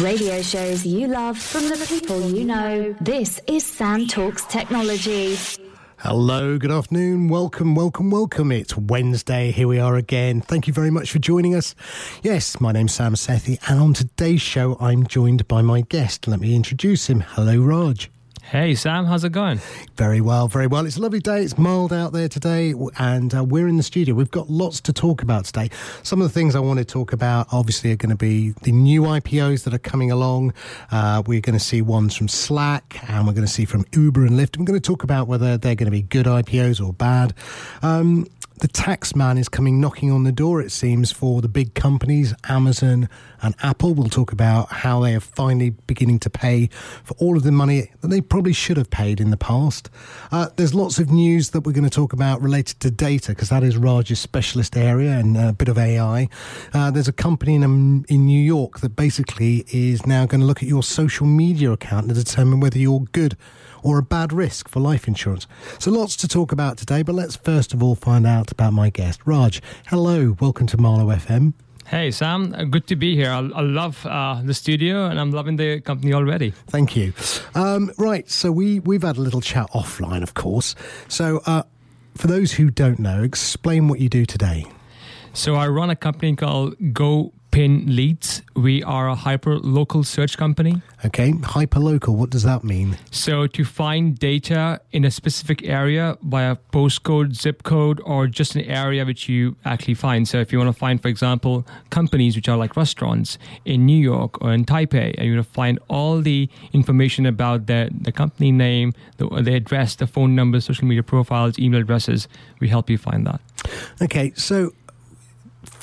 Radio shows you love from the people you know. This is Sam Talks Technology. Hello, good afternoon. Welcome, welcome, welcome. It's Wednesday. Here we are again. Thank you very much for joining us. Yes, my name's Sam Sethi, and on today's show, I'm joined by my guest. Let me introduce him. Hello, Raj. Hey, Sam, how's it going? Very well, very well. It's a lovely day. It's mild out there today, and uh, we're in the studio. We've got lots to talk about today. Some of the things I want to talk about, obviously, are going to be the new IPOs that are coming along. Uh, we're going to see ones from Slack, and we're going to see from Uber and Lyft. I'm going to talk about whether they're going to be good IPOs or bad. Um, the tax man is coming knocking on the door, it seems, for the big companies, Amazon and Apple. We'll talk about how they are finally beginning to pay for all of the money that they probably should have paid in the past. Uh, there's lots of news that we're going to talk about related to data, because that is Raj's specialist area and a bit of AI. Uh, there's a company in, um, in New York that basically is now going to look at your social media account to determine whether you're good or a bad risk for life insurance. So lots to talk about today, but let's first of all find out about my guest. Raj, hello, welcome to Marlow FM. Hey, Sam, uh, good to be here. I, I love uh, the studio and I'm loving the company already. Thank you. Um, right, so we, we've had a little chat offline, of course. So, uh, for those who don't know, explain what you do today. So, I run a company called Go Pin Leads. We are a hyper local search company. Okay, hyper local, what does that mean? So, to find data in a specific area by a postcode, zip code, or just an area which you actually find. So, if you want to find, for example, companies which are like restaurants in New York or in Taipei, and you want to find all the information about the, the company name, the, the address, the phone numbers, social media profiles, email addresses, we help you find that. Okay, so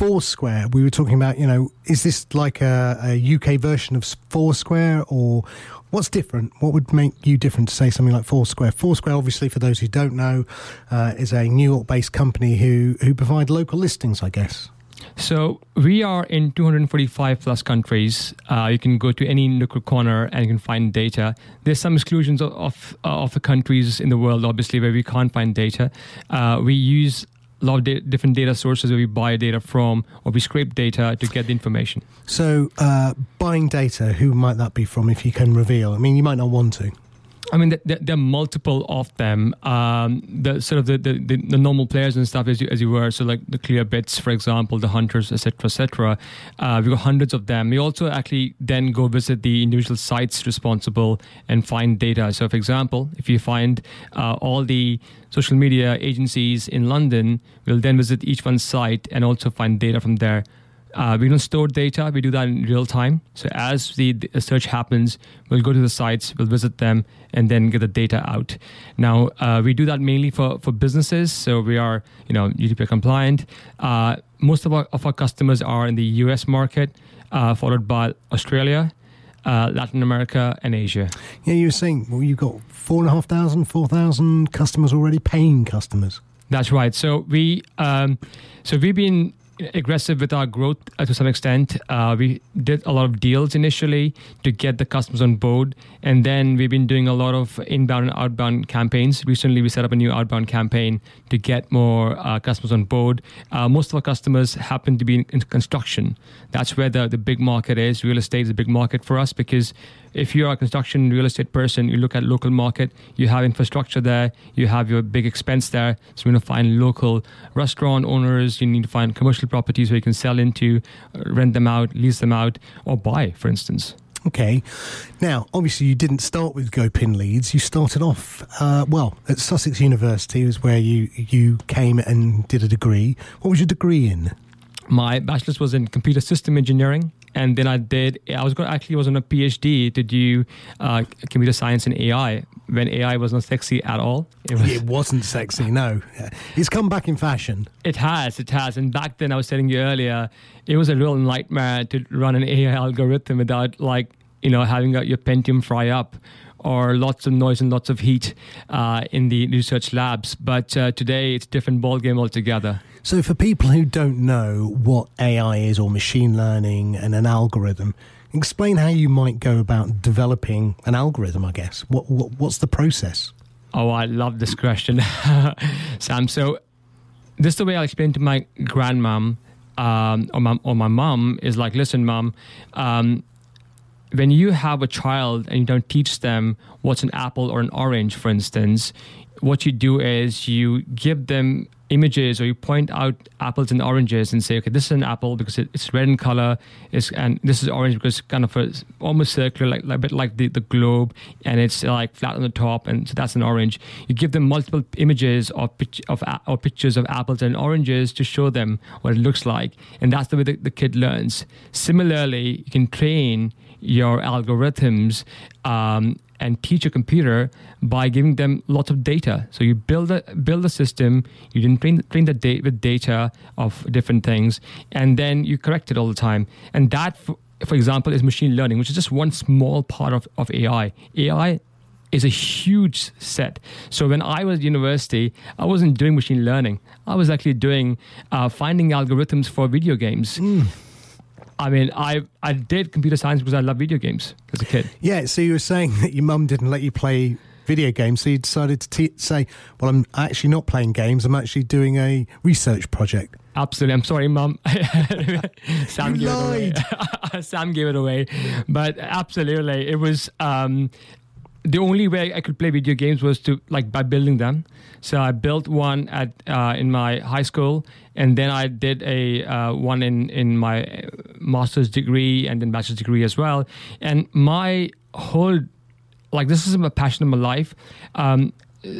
Foursquare, we were talking about, you know, is this like a, a, UK version of Foursquare or what's different? What would make you different to say something like Foursquare? Foursquare, obviously, for those who don't know, uh, is a New York based company who, who provide local listings, I guess. So we are in 245 plus countries. Uh, you can go to any nook or corner and you can find data. There's some exclusions of of, of the countries in the world, obviously, where we can't find data. Uh, we use a lot of da- different data sources where we buy data from or we scrape data to get the information. So, uh, buying data, who might that be from if you can reveal? I mean, you might not want to. I mean, there, there, are multiple of them. Um, the sort of the, the, the, normal players and stuff, as you, as you were, so like the Clearbits, for example, the Hunters, etc., etc. Uh, we got hundreds of them. We also actually then go visit the individual sites responsible and find data. So, for example, if you find uh, all the social media agencies in London, we'll then visit each one's site and also find data from there. Uh, we don't store data, we do that in real time. So as the, the, search happens, we'll go to the sites, we'll visit them, and then get the data out. Now, uh, we do that mainly for, for businesses. So we are, you know, GDPR compliant. Uh, most of our, of our customers are in the US market, uh, followed by Australia. Uh, Latin America and Asia. Yeah, you were saying well, you've got four and a half thousand, four thousand customers already, paying customers. That's right. So we, um, so we've been aggressive with our growth uh, to some extent. Uh, we did a lot of deals initially to get the customers on board, and then we've been doing a lot of inbound and outbound campaigns. Recently, we set up a new outbound campaign to get more uh, customers on board. Uh, most of our customers happen to be in, in construction. That's where the, the big market is. Real estate is a big market for us because if you're a construction real estate person, you look at local market, you have infrastructure there, you have your big expense there. So you need to find local restaurant owners, you need to find commercial properties where you can sell into, uh, rent them out, lease them out, or buy, for instance. Okay. Now, obviously, you didn't start with GoPin Leads. You started off, uh, well, at Sussex University, was where you you came and did a degree. What was your degree in? My bachelor's was in computer system engineering and then I did. I was going actually was on a PhD to do uh, computer science and AI when AI was not sexy at all. It, was, it wasn't sexy. No, it's come back in fashion. It has. It has. And back then, I was telling you earlier, it was a real nightmare to run an AI algorithm without like you know having your Pentium fry up or lots of noise and lots of heat uh, in the research labs. But uh, today, it's a different ballgame altogether. So, for people who don't know what AI is or machine learning and an algorithm, explain how you might go about developing an algorithm. I guess what, what what's the process? Oh, I love this question, Sam. So, this is the way I explain to my grandmom um, or my or my mom is like, listen, mom. Um, when you have a child and you don't teach them what's an apple or an orange, for instance, what you do is you give them images or you point out apples and oranges and say, okay, this is an apple because it, it's red in color, it's, and this is orange because it's kind of a, almost circular, like, like a bit like the, the globe, and it's like flat on the top, and so that's an orange. You give them multiple images of, of or pictures of apples and oranges to show them what it looks like, and that's the way the, the kid learns. Similarly, you can train your algorithms um, and teach a computer by giving them lots of data. So you build a build a system, you then train, train the data with data of different things, and then you correct it all the time. And that, for, for example, is machine learning, which is just one small part of, of AI. AI is a huge set. So when I was at university, I wasn't doing machine learning. I was actually doing uh, finding algorithms for video games. Mm. I mean, I I did computer science because I love video games as a kid. Yeah. So you were saying that your mum didn't let you play video games, so you decided to te- say, "Well, I'm actually not playing games. I'm actually doing a research project." Absolutely. I'm sorry, mum. Sam you gave lied. it away. Sam gave it away. But absolutely, it was um, the only way I could play video games was to like by building them. So I built one at uh, in my high school, and then I did a uh, one in in my master's degree and then bachelor's degree as well. And my whole like this is a passion of my life. Um,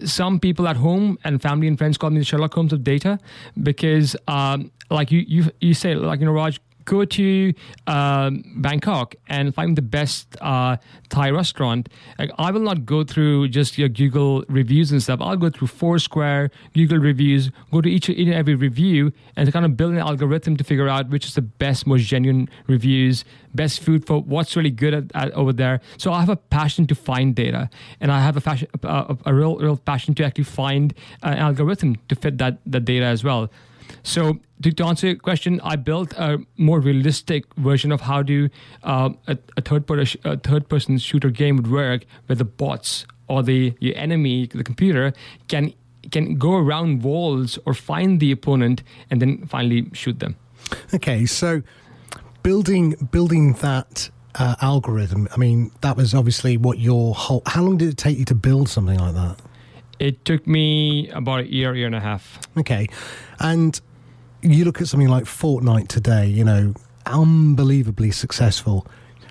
some people at home and family and friends call me the Sherlock Holmes of data because, um, like you, you, you say, like you know, Raj, go to um, Bangkok and find the best uh, Thai restaurant. Like, I will not go through just your Google reviews and stuff. I'll go through Foursquare, Google reviews, go to each, and every review and kind of build an algorithm to figure out which is the best, most genuine reviews, best food for what's really good at, at, over there. So I have a passion to find data, and I have a, fashion, a, a real, real passion to actually find an algorithm to fit that, that data as well. So to, answer your question, I built a more realistic version of how do uh, a, a, third person a third person shooter game would work, where the bots or the your enemy, the computer, can can go around walls or find the opponent and then finally shoot them. Okay, so building building that uh, algorithm. I mean, that was obviously what your whole. How long did it take you to build something like that? It took me about a year, year and a half. Okay, and you look at something like Fortnite today, you know, unbelievably successful.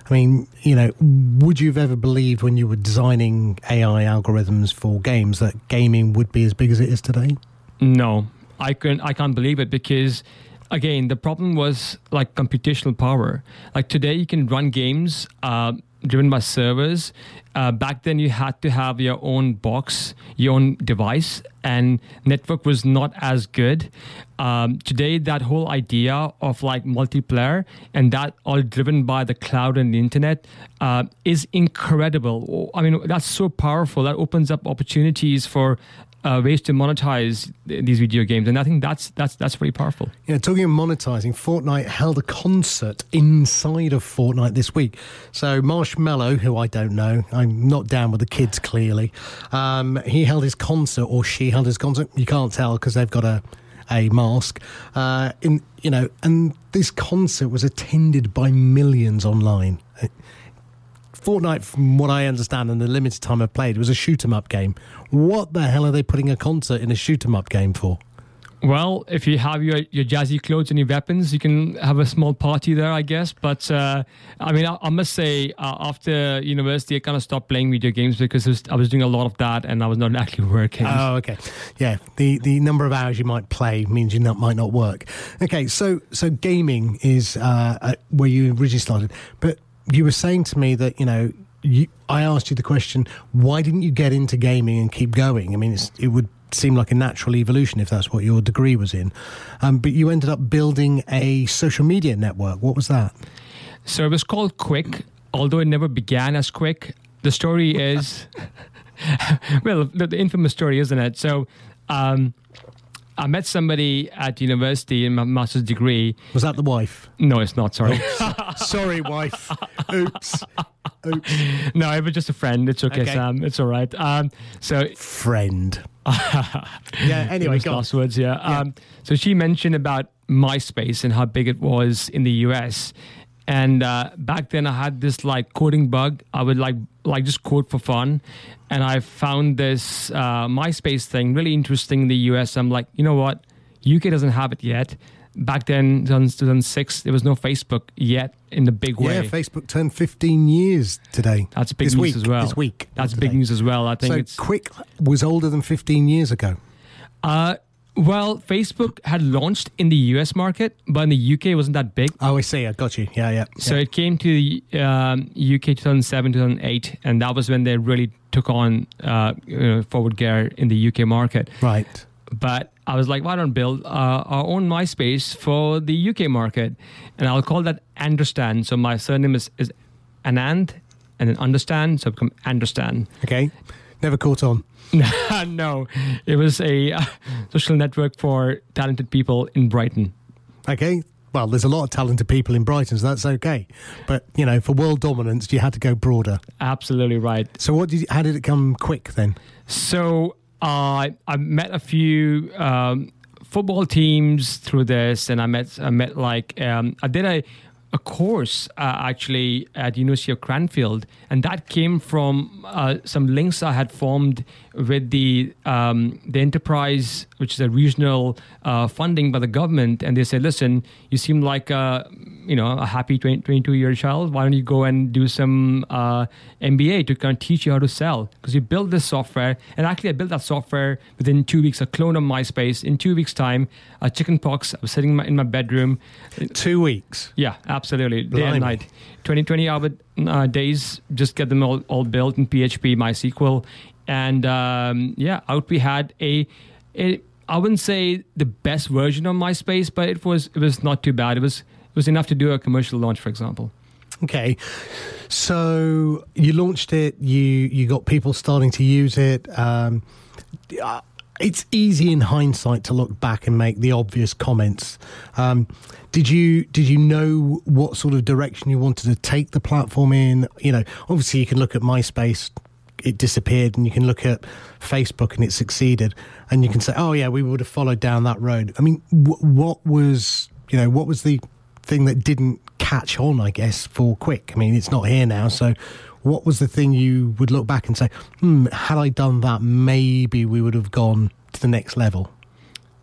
I mean, you know, would you have ever believed when you were designing AI algorithms for games that gaming would be as big as it is today? No, I can I can't believe it because again, the problem was like computational power. Like today, you can run games. Uh, driven by servers. Uh, back then, you had to have your own box, your own device, and network was not as good. Um, today, that whole idea of like multiplayer and that all driven by the cloud and the internet uh, is incredible. I mean, that's so powerful. That opens up opportunities for uh, ways to monetize these video games, and I think that's that's that's very powerful. Yeah, talking of monetizing, Fortnite held a concert inside of Fortnite this week. So Marshmello, who I don't know, I'm not down with the kids clearly. Um, he held his concert, or she held his concert. You can't tell because they've got a a mask. Uh, in you know, and this concert was attended by millions online. Fortnite, from what I understand, and the limited time I've played, was a shoot 'em up game. What the hell are they putting a concert in a shoot 'em up game for? Well, if you have your, your jazzy clothes and your weapons, you can have a small party there, I guess. But uh, I mean, I, I must say, uh, after university, I kind of stopped playing video games because was, I was doing a lot of that and I was not actually working. Oh, okay. Yeah, the the number of hours you might play means you not, might not work. Okay, so so gaming is uh, uh where you originally started, but you were saying to me that you know you, I asked you the question, why didn't you get into gaming and keep going? I mean, it would seem like a natural evolution if that's what your degree was in, um, but you ended up building a social media network. What was that? So it was called Quick, although it never began as Quick. The story is, well, the, the, infamous story, isn't it? So. Um, I met somebody at university in my master's degree. Was that the wife? No, it's not. Sorry. sorry, wife. Oops. Oops. No, it was just a friend. It's okay, okay. Sam. It's all right. Um, so friend. yeah. Anyway, last words. Yeah. yeah. Um, so she mentioned about MySpace and how big it was in the US, And uh, back then, I had this like coding bug. I would like like just code for fun, and I found this uh, MySpace thing really interesting in the US. I'm like, you know what, UK doesn't have it yet. Back then, 2006, there was no Facebook yet in the big way. Yeah, Facebook turned 15 years today. That's big this news week, as well. This week. That's big news as well. I think So it's Quick was older than 15 years ago. uh, well, Facebook had launched in the US market, but in the UK it wasn't that big. Oh, I see. I got you. Yeah, yeah. So yeah. it came to the um, UK 2007, 2008, and that was when they really took on uh, you know, forward gear in the UK market. right. But I was like, why don't build uh, our own MySpace for the UK market? And I'll call that Understand. So my surname is, is Anand and then Understand. So it become Understand. Okay. Never caught on. no, it was a uh, social network for talented people in Brighton. Okay. Well, there's a lot of talented people in Brighton, so that's okay. But you know, for world dominance, you had to go broader. Absolutely right. So, what did? You, how did it come quick then? So uh, I met a few um, football teams through this, and I met I met like um, I did a a course uh, actually at University of Cranfield, and that came from uh, some links I had formed with the um, the enterprise, which is a regional uh, funding by the government, and they said, "Listen, you seem like a you know a happy 20, 22 year child. Why don't you go and do some uh, MBA to kind of teach you how to sell? Because you build this software, and actually I built that software within two weeks, a clone of MySpace. In two weeks' time, a chickenpox. I was sitting in my, in my bedroom. Two weeks. Yeah, absolutely. Day Blimey. and night. 20, 20 hour uh, days, just get them all, all built in PHP, MySQL. And um, yeah, out we had a, a, I wouldn't say the best version of MySpace, but it was, it was not too bad. It was, it was enough to do a commercial launch, for example. Okay. So you launched it. You you got people starting to use it. Um, uh, it's easy in hindsight to look back and make the obvious comments. Um, did you did you know what sort of direction you wanted to take the platform in? You know, obviously you can look at MySpace. It disappeared, and you can look at Facebook, and it succeeded, and you can say, "Oh yeah, we would have followed down that road." I mean, wh- what was you know what was the thing that didn't catch on, I guess, for Quick? I mean, it's not here now, so what was the thing you would look back and say, hmm, had I done that, maybe we would have gone to the next level?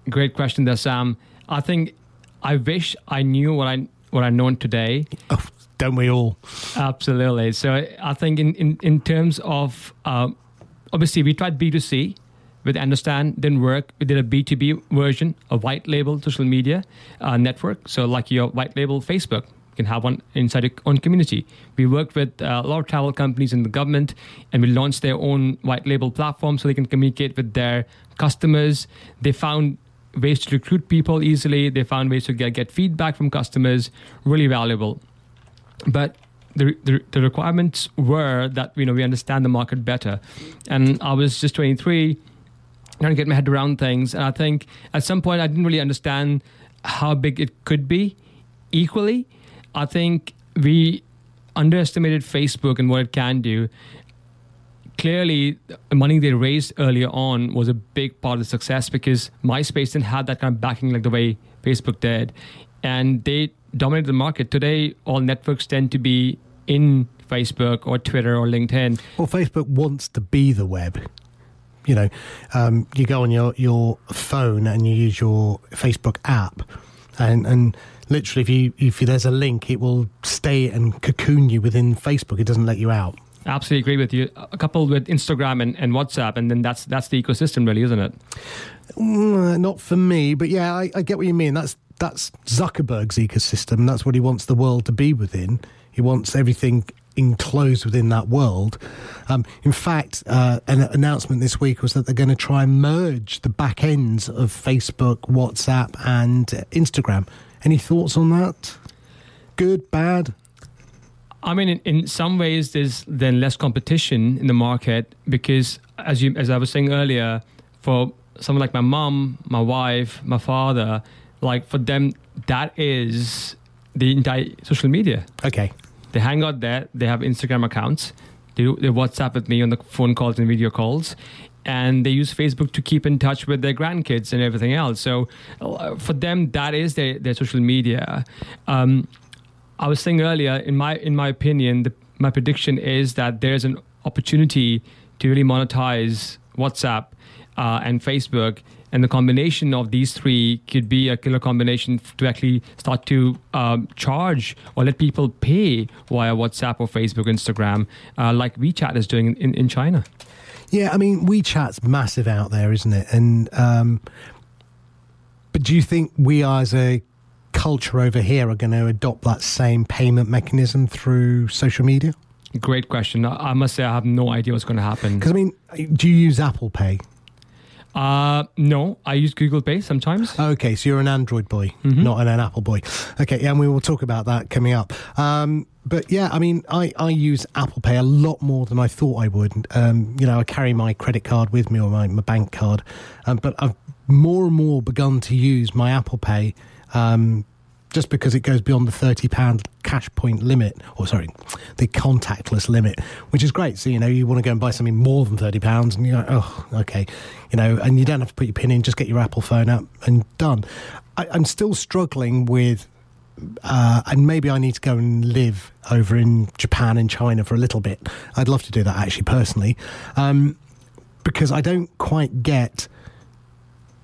Great question there, Sam. I think I wish I knew what I what I know today. Oh, don't we all? Absolutely. So I think in in, in terms of uh, obviously we tried B two C with Understand didn't work. We did a B two B version, a white label social media uh, network. So like your white label Facebook. You can have one inside your own community. We worked with uh, a lot of travel companies and the government, and we launched their own white label platform so they can communicate with their customers. They found ways to recruit people easily. They found ways to get, get feedback from customers. Really valuable but the, the, the requirements were that you know we understand the market better and i was just 23 trying to get my head around things. And i think at some point i didn't really understand how big it could be equally. I think we underestimated facebook and what it can do. Clearly the money they raised earlier on was a big part of the success because myspace didn't have that kind of backing like the way facebook did. And they dominated the market. Today all networks tend to be in facebook or twitter or linkedin. Well, Facebook wants to be the web. You know, um, you go on your, your phone and you use your Facebook app, and, and literally, if you if there's a link, it will stay and cocoon you within Facebook. It doesn't let you out. absolutely agree with you a couple with instagram and, and whatsapp and then that's that's the ecosystem really isn't it Mm, not for me, but yeah, I, I get what you mean. That's that's Zuckerberg's ecosystem. That's what he wants the world to be within. He wants everything enclosed within that world. Um, in fact, uh, an announcement this week was that they're going to try and merge the back ends of Facebook, WhatsApp, and Instagram. Any thoughts on that? Good, bad? I mean, in, in some ways, there's then less competition in the market because, as you as I was saying earlier, for someone like my mom, my wife, my father, like for them, that is the entire social media. Okay. They hang out there. They have Instagram accounts. They do, they WhatsApp with me on the phone calls and video calls, and they use Facebook to keep in touch with their grandkids and everything else. So, uh, for them, that is their, their social media. Um, I was saying earlier, in my in my opinion, the, my prediction is that there's an opportunity to really monetize WhatsApp uh, and Facebook, and the combination of these three could be a killer combination to actually start to um, charge or let people pay via WhatsApp or Facebook, Instagram, uh, like WeChat is doing in, in China. Yeah, I mean WeChat's massive out there, isn't it? And um, but do you think we as a culture over here are going to adopt that same payment mechanism through social media? Great question. I must say I have no idea what's going to happen. Because I mean, do you use Apple Pay? Uh, no, I use Google Pay sometimes. Okay, so you're an Android boy, mm-hmm. not an, an, Apple boy. Okay, yeah, and we will talk about that coming up. Um, but yeah, I mean, I, I use Apple Pay a lot more than I thought I would. Um, you know, I carry my credit card with me or my, my bank card, um, but I've more and more begun to use my Apple Pay um, just because it goes beyond the £30 cash point limit, or sorry, the contactless limit, which is great. So, you know, you want to go and buy something more than £30 and you're like, oh, okay. You know, and you don't have to put your pin in, just get your Apple phone up and done. I, am still struggling with, uh, and maybe I need to go and live over in Japan and China for a little bit. I'd love to do that actually personally, um, because I don't quite get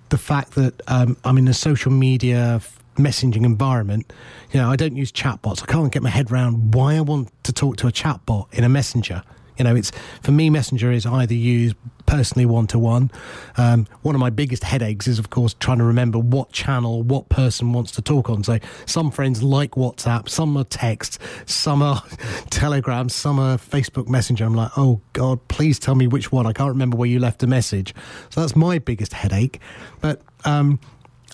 the fact that um, I'm in a social media messaging environment, you know, I don't use chatbots. I can't get my head around why I want to talk to a chatbot in a messenger. You know, it's for me, Messenger is either used personally one to one. One of my biggest headaches is, of course, trying to remember what channel, what person wants to talk on. So some friends like WhatsApp, some are text, some are Telegram, some are Facebook Messenger. I'm like, oh God, please tell me which one. I can't remember where you left a message. So that's my biggest headache. But um,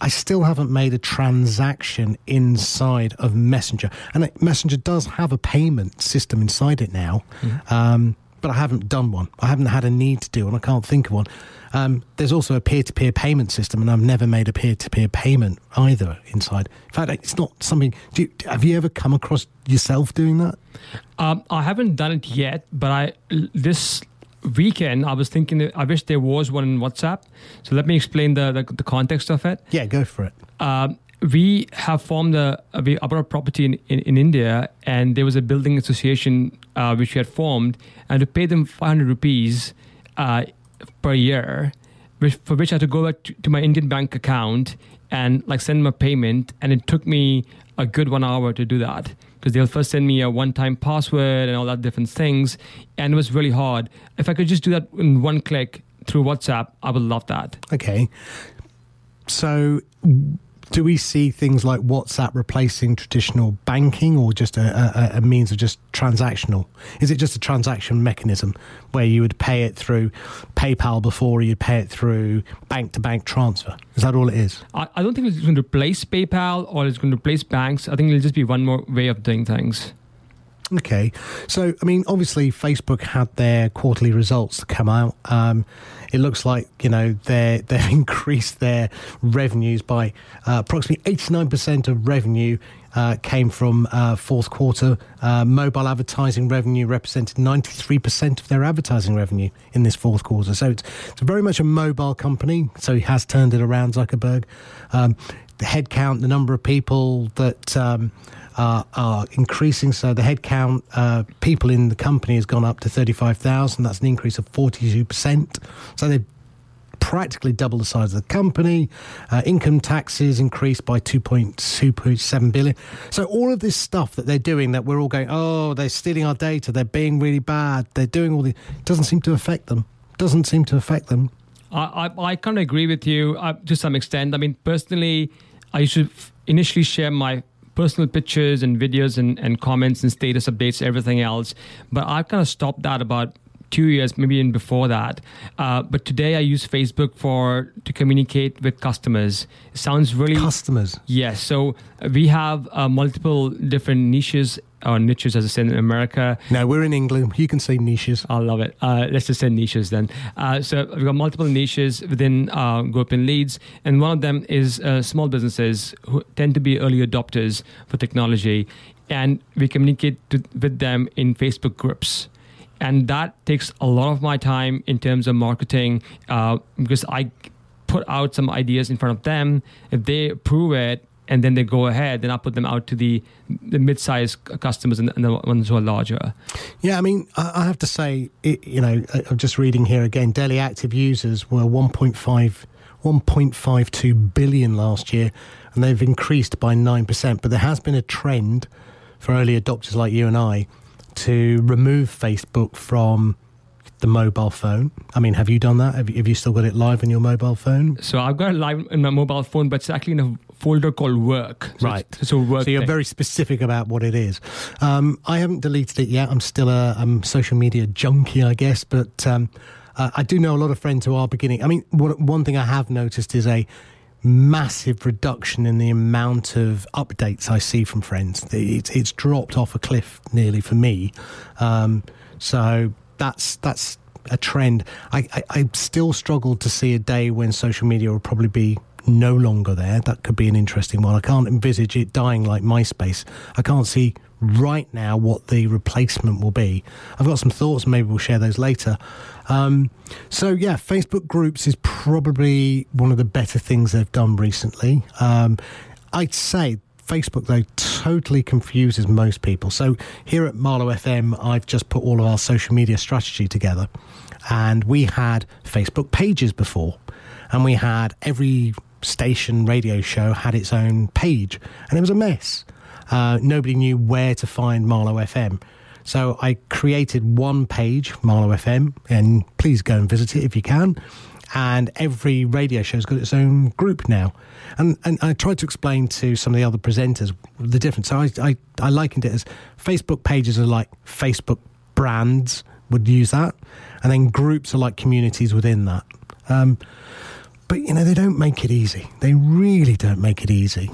I still haven't made a transaction inside of Messenger. And Messenger does have a payment system inside it now, mm-hmm. um, but I haven't done one. I haven't had a need to do one. I can't think of one. Um, there's also a peer to peer payment system, and I've never made a peer to peer payment either inside. In fact, it's not something. You, have you ever come across yourself doing that? Um, I haven't done it yet, but I this weekend, I was thinking that I wish there was one in WhatsApp. So let me explain the the, the context of it. Yeah, go for it. Uh, we have formed a we bought a property in, in, in, India, and there was a building association uh, which we had formed, and to pay them 500 rupees uh, per year, which, for which I had to go to, to my Indian bank account and like send them a payment, and it took me a good one hour to do that because they'll first send me a one-time password and all that different things, and it was really hard. If I could just do that in one click through WhatsApp, I would love that. Okay, so do we see things like WhatsApp replacing traditional banking or just a, a, a, means of just transactional? Is it just a transaction mechanism where you would pay it through PayPal before you'd pay it through bank to bank transfer? Is that all it is? I, I don't think it's going to replace PayPal or it's going to replace banks. I think it'll just be one more way of doing things. Okay. So, I mean, obviously, Facebook had their quarterly results come out. Um, it looks like you know they they've increased their revenues by uh, approximately eighty nine percent of revenue. Uh, came from uh, fourth quarter. Uh, mobile advertising revenue represented 93% of their advertising revenue in this fourth quarter. So it's, it's very much a mobile company. So he has turned it around, Zuckerberg. Um, the headcount, the number of people that um, are, are increasing. So the headcount uh, people in the company has gone up to 35,000. That's an increase of 42%. So they've practically double the size of the company. Uh, income taxes increased by 2.7 billion. So all of this stuff that they're doing that we're all going, oh, they're stealing our data, they're being really bad, they're doing all the, doesn't seem to affect them. Doesn't seem to affect them. I, I, I kind of agree with you uh, to some extent. I mean, personally, I used to initially share my personal pictures and videos and, and comments and status updates, everything else. But I've kind of stopped that about two years, maybe even before that. Uh, but today I use Facebook for to communicate with customers. It sounds really customers. Yes. So we have uh, multiple different niches or niches, as I said in America. No, we're in England. You can say niches. I love it. Uh, let's just say niches then. Uh, so we've got multiple niches within uh, Gopin Leads, and one of them is uh, small businesses who tend to be early adopters for technology, and we communicate to, with them in Facebook groups and that takes a lot of my time in terms of marketing uh, because I put out some ideas in front of them. If they approve it and then they go ahead and I put them out to the the mid-sized customers and, and the ones who are larger. Yeah, I mean, I have to say, it, you know, I'm just reading here again. Daily active users were 1.5, 1.52 billion last year, and they've increased by nine percent. But there has been a trend for early adopters like you and I to remove Facebook from the mobile phone. I mean, have you done that? Have you, have you still got it live on your mobile phone? So I've got it live in my mobile phone, but it's actually in a folder called work. So right. So work. So you're thing. very specific about what it is. Um, I haven't deleted it yet. I'm still a I'm social media junkie, I guess, but um, uh, I do know a lot of friends who are beginning. I mean, what, one thing I have noticed is a massive reduction in the amount of updates I see from friends. It's, it's dropped off a cliff nearly for me. Um, so that's that's a trend. I, I, I still struggle to see a day when social media will probably be no longer there. That could be an interesting one. I can't envisage it dying like MySpace. I can't see right now what the replacement will be. I've got some thoughts, maybe we'll share those later. Um, so, yeah, Facebook groups is probably one of the better things they've done recently. Um, I'd say Facebook, though, totally confuses most people. So here at Marlow FM, I've just put all of our social media strategy together. And we had Facebook pages before. And we had every station radio show had its own page. And it was a mess. Uh, nobody knew where to find Marlow FM. So I created one page, Marlow FM, and please go and visit it if you can. And every radio show's got its own group now. And, and I tried to explain to some of the other presenters the difference. So I, I, I likened it as Facebook pages are like Facebook brands would use that, and then groups are like communities within that. Um, but you know, they don't make it easy. They really don't make it easy.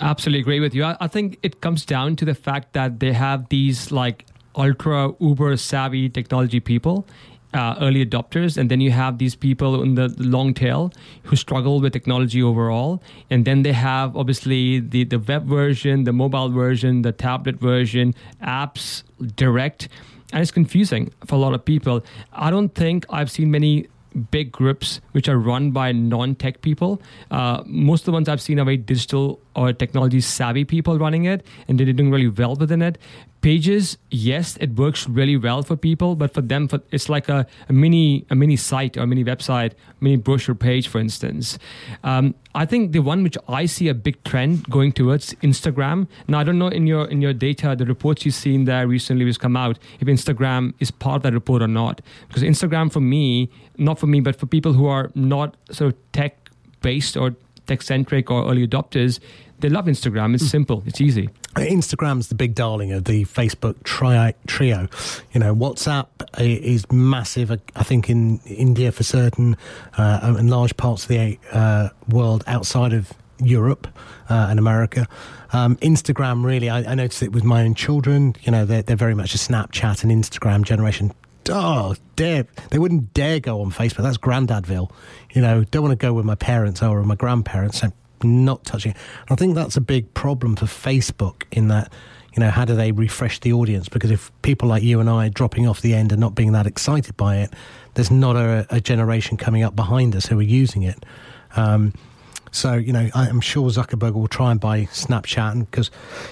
Absolutely agree with you. I, think it comes down to the fact that they have these like ultra uber savvy technology people uh, early adopters, and then you have these people in the long tail who struggle with technology overall. And then they have obviously the, the web version, the mobile version, the tablet version, apps direct. And it's confusing for a lot of people. I don't think I've seen many big groups which are run by non-tech people. Uh, most of the ones I've seen are very digital or technology savvy people running it, and they're doing really well within it. Pages, yes, it works really well for people, but for them, for, it's like a, a mini a mini site or a mini website, mini brochure page, for instance. Um, I think the one which I see a big trend going towards Instagram. Now, I don't know in your in your data, the reports you've seen there recently has come out, if Instagram is part of that report or not. Because Instagram, for me, not for me, but for people who are not sort of tech based or tech centric or early adopters, they love Instagram. It's mm. simple, it's easy. Instagram's the big darling of the Facebook tri- trio. You know, WhatsApp is massive. I think in India for certain, uh, in large parts of the uh, world outside of Europe uh, and America. Um, Instagram, really, I, I, noticed it with my own children. You know, they're, they're very much a Snapchat and Instagram generation. Oh, dare they wouldn't dare go on Facebook. That's Grandadville. You know, don't want to go with my parents or my grandparents. So not touching it. I think that's a big problem for Facebook in that, you know, how do they refresh the audience? Because if people like you and I are dropping off the end and not being that excited by it, there's not a, a generation coming up behind us who are using it. Um, so, you know, I'm sure Zuckerberg will try and buy Snapchat because,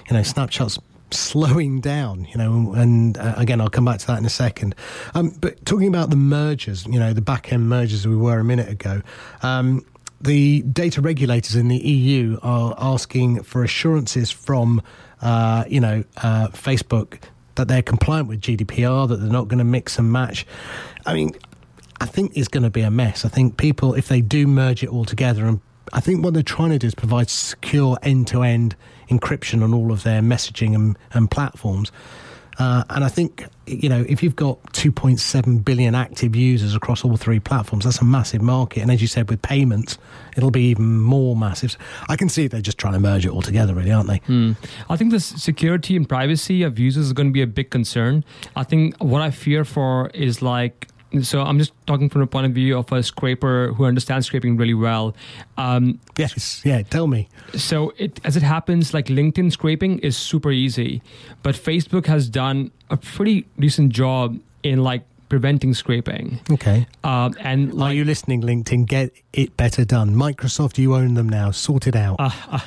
you know, Snapchat's slowing down, you know, and uh, again, I'll come back to that in a second. Um, but talking about the mergers, you know, the back end mergers we were a minute ago, um, the data regulators in the EU are asking for assurances from, uh, you know, uh, Facebook that they're compliant with GDPR, that they're not going to mix and match. I mean, I think it's going to be a mess. I think people, if they do merge it all together, and I think what they're trying to do is provide secure end to end encryption on all of their messaging and, and platforms. Uh, and I think, you know, if you've got 2.7 billion active users across all three platforms, that's a massive market. And as you said, with payments, it'll be even more massive. I can see they're just trying to merge it all together, really, aren't they? Hmm. I think the security and privacy of users is going to be a big concern. I think what I fear for is like so I'm just talking from the point of view of a scraper who understands scraping really well. Um, yes, yeah. Tell me. So it, as it happens, like LinkedIn scraping is super easy, but Facebook has done a pretty decent job in like preventing scraping. Okay. Uh, and like, are you listening, LinkedIn? Get it better done. Microsoft, you own them now. Sort it out. Uh, uh,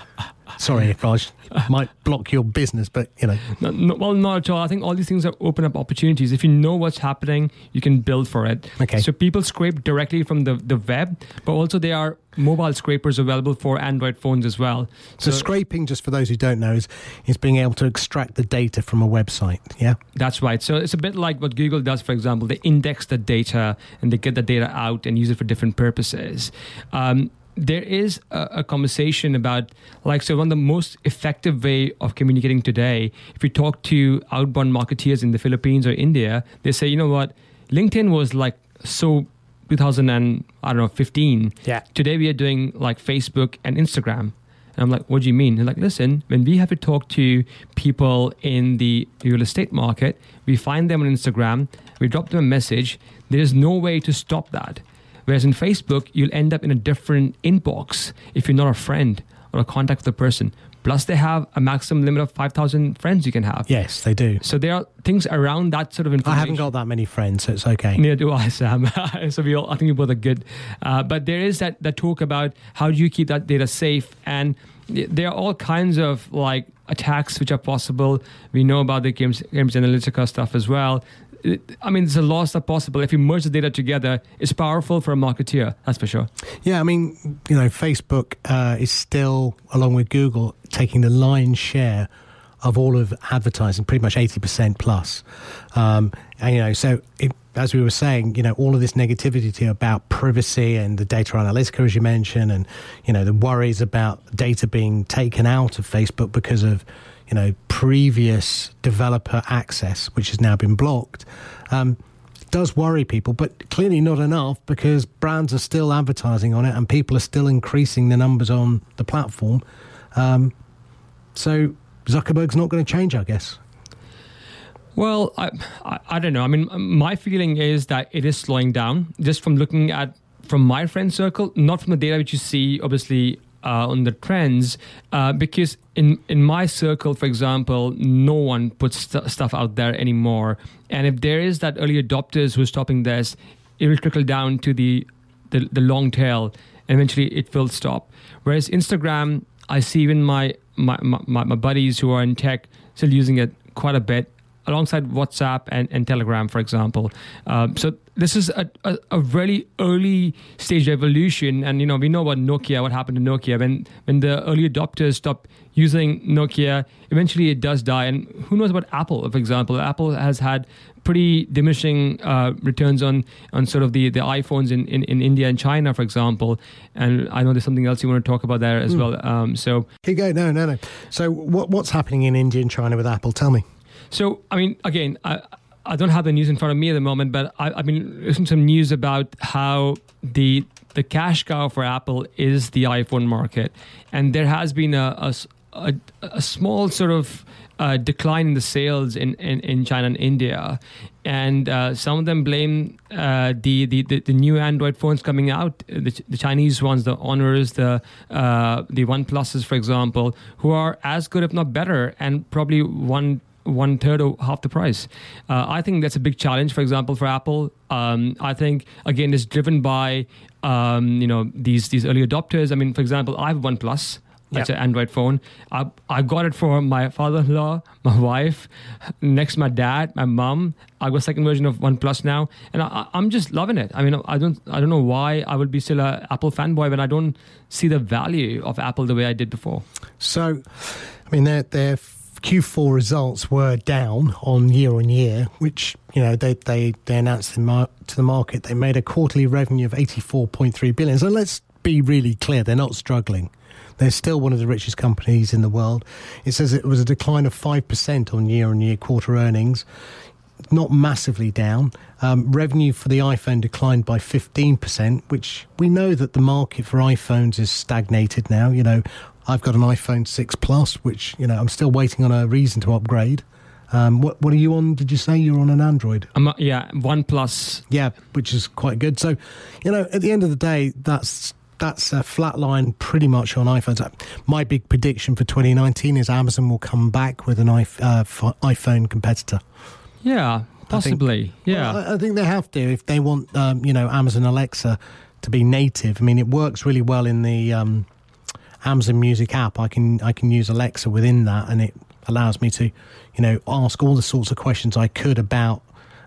Sorry, Raj, might block your business, but you know. No, no, well, not at all. I think all these things are open up opportunities. If you know what's happening, you can build for it. Okay. So people scrape directly from the, the web, but also there are mobile scrapers available for Android phones as well. So, scraping, just for those who don't know, is is being able to extract the data from a website. Yeah. That's right. So it's a bit like what Google does, for example. They index the data and they get the data out and use it for different purposes. Um, there is a, a, conversation about like so one of the most effective way of communicating today if you talk to outbound marketeers in the philippines or india they say you know what linkedin was like so 2000 and i don't know 15 yeah today we are doing like facebook and instagram and I'm like, what do you mean? They're like, listen, when we have to talk to people in the real estate market, we find them on Instagram, we drop them a message. There's no way to stop that. Whereas in Facebook, you'll end up in a different inbox if you're not a friend or a contact with the person. Plus, they have a maximum limit of 5,000 friends you can have. Yes, they do. So there are things around that sort of information. I haven't got that many friends, so it's okay. Neither do I, Sam. so we all, I think we both are good. Uh, but there is that, that talk about how do you keep that data safe and there are all kinds of like attacks which are possible. We know about the Cambridge Analytica stuff as well. I mean, there's a lot of stuff possible. If you merge the data together, it's powerful for a marketeer, that's for sure. Yeah, I mean, you know, Facebook uh, is still, along with Google, taking the lion's share of all of advertising, pretty much 80% plus. Um, and, you know, so it, as we were saying, you know, all of this negativity about privacy and the data analytica, as you mentioned, and, you know, the worries about data being taken out of Facebook because of, you know, previous developer access, which has now been blocked, um, does worry people, but clearly not enough because brands are still advertising on it and people are still increasing the numbers on the platform. Um, so Zuckerberg's not going to change, I guess. Well, I, I, I don't know. I mean, my feeling is that it is slowing down just from looking at from my friend circle, not from the data which you see, obviously uh, on the trends uh, because in in my circle, for example, no one puts st- stuff out there anymore. And if there is that early adopters who are stopping this, it will trickle down to the the, the long tail, and eventually it will stop. Whereas Instagram, I see even my my, my, my buddies who are in tech still using it quite a bit alongside WhatsApp and, and Telegram, for example. Um, so this is a, a, a, really early stage evolution. And, you know, we know about Nokia, what happened to Nokia. When, when the early adopters stopped using Nokia, eventually it does die. And who knows about Apple, for example? Apple has had pretty diminishing uh, returns on, on sort of the, the iPhones in, in, in, India and China, for example. And I know there's something else you want to talk about there as mm. well. Um, so keep going. No, no, no. So what, what's happening in India and China with Apple? Tell me. So, I mean, again, I, I don't have the news in front of me at the moment, but I, have been listening to some news about how the the cash cow for Apple is the iPhone market, and there has been a a, a, a small sort of uh, decline in the sales in, in, in China and India, and uh, some of them blame uh, the, the, the, the, new Android phones coming out, the, the Chinese ones, the Honors, the uh, the One Pluses, for example, who are as good if not better, and probably one one third or half the price. Uh, I think that's a big challenge, for example, for Apple. Um, I think again it's driven by um, you know these these early adopters. I mean, for example, I have OnePlus. That's yep. an Android phone. I, I got it for my father-in-law, my wife, next my dad, my mom. I got a second version of OnePlus now, and I, am just loving it. I mean, I don't I don't know why I would be still a Apple fanboy when I don't see the value of Apple the way I did before. So, I mean, they're they're Q4 results were down on year on year, which you know they they they announced to the market they made a quarterly revenue of 84.3 billion. So let's be really clear, they're not struggling. They're still one of the richest companies in the world. It says it was a decline of 5% on year on year quarter earnings, not massively down. Um, revenue for the iPhone declined by 15%, which we know that the market for iPhones is stagnated now. You know, I've got an iPhone 6 Plus, which, you know, I'm still waiting on a reason to upgrade. Um, what what are you on? Did you say you're on an Android? Um, yeah, One Plus. Yeah, which is quite good. So, you know, at the end of the day, that's that's a flat line pretty much on iPhones. My big prediction for 2019 is Amazon will come back with an uh, iPhone competitor. Yeah, possibly. I think, yeah, well, I think they have to if they want, um, you know, Amazon Alexa to be native. I mean, it works really well in the um, Amazon Music app, I can I can use Alexa within that, and it allows me to, you know, ask all the sorts of questions I could about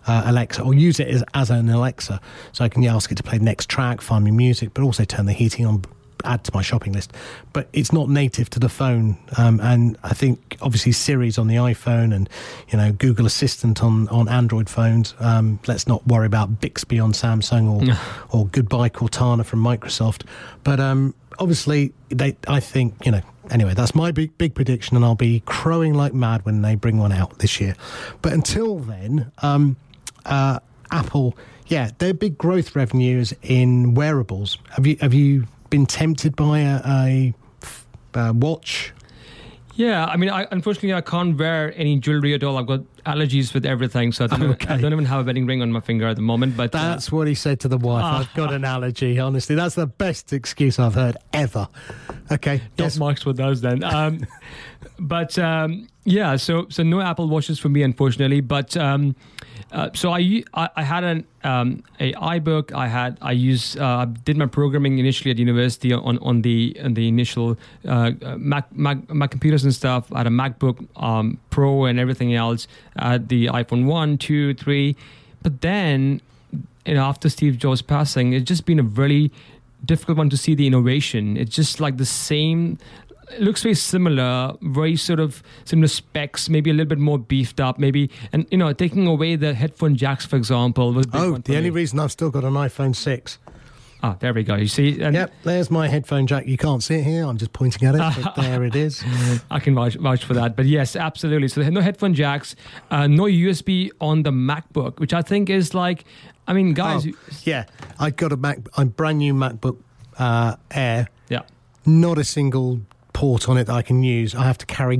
uh, Alexa or use it as, as an Alexa. So I can ask it to play the next track, find me music, but also turn the heating on, add to my shopping list. But it's not native to the phone. Um, and I think obviously Siri's on the iPhone and, you know, Google Assistant on, on Android phones. Um, let's not worry about Bixby on Samsung or, or Goodbye Cortana from Microsoft. But um, obviously, they, I think, you know, anyway, that's my big, big prediction, and I'll be crowing like mad when they bring one out this year. But until then, um, uh, Apple, yeah, their big growth revenues in wearables. Have you have you been tempted by a, a, a watch? Yeah, I mean, I, unfortunately, I can't wear any jewelry at all. I've got allergies with everything, so I don't, okay. even, I don't, even, have a wedding ring on my finger at the moment. But uh, that's uh, what he said to the wife. Uh, I've got an allergy. Honestly, that's the best excuse I've heard ever. Okay, don't yes. marks with those then. Um, but um, yeah, so so no Apple watches for me, unfortunately. But um, uh, so I, I, I had an um, a iBook. I had I used uh, did my programming initially at university on on the on the initial uh, Mac, Mac Mac computers and stuff. I had a MacBook um, Pro and everything else. I had the iPhone one, two, three, but then you know after Steve Jobs passing, it's just been a really difficult one to see the innovation. It's just like the same it looks very similar, very sort of similar specs, maybe a little bit more beefed up, maybe, and you know, taking away the headphone jacks, for example. Was oh, the only me. reason I've still got an iPhone six. Ah, there we go. You see? And yep, there's my headphone jack. You can't see it here. I'm just pointing at it. but there it is. I can vouch, vouch, for that. But yes, absolutely. So no headphone jacks, uh, no USB on the MacBook, which I think is like, I mean, guys. Oh, yeah, I got a Mac, a brand new MacBook uh, Air. Yeah. Not a single port on it that I can use. I have to carry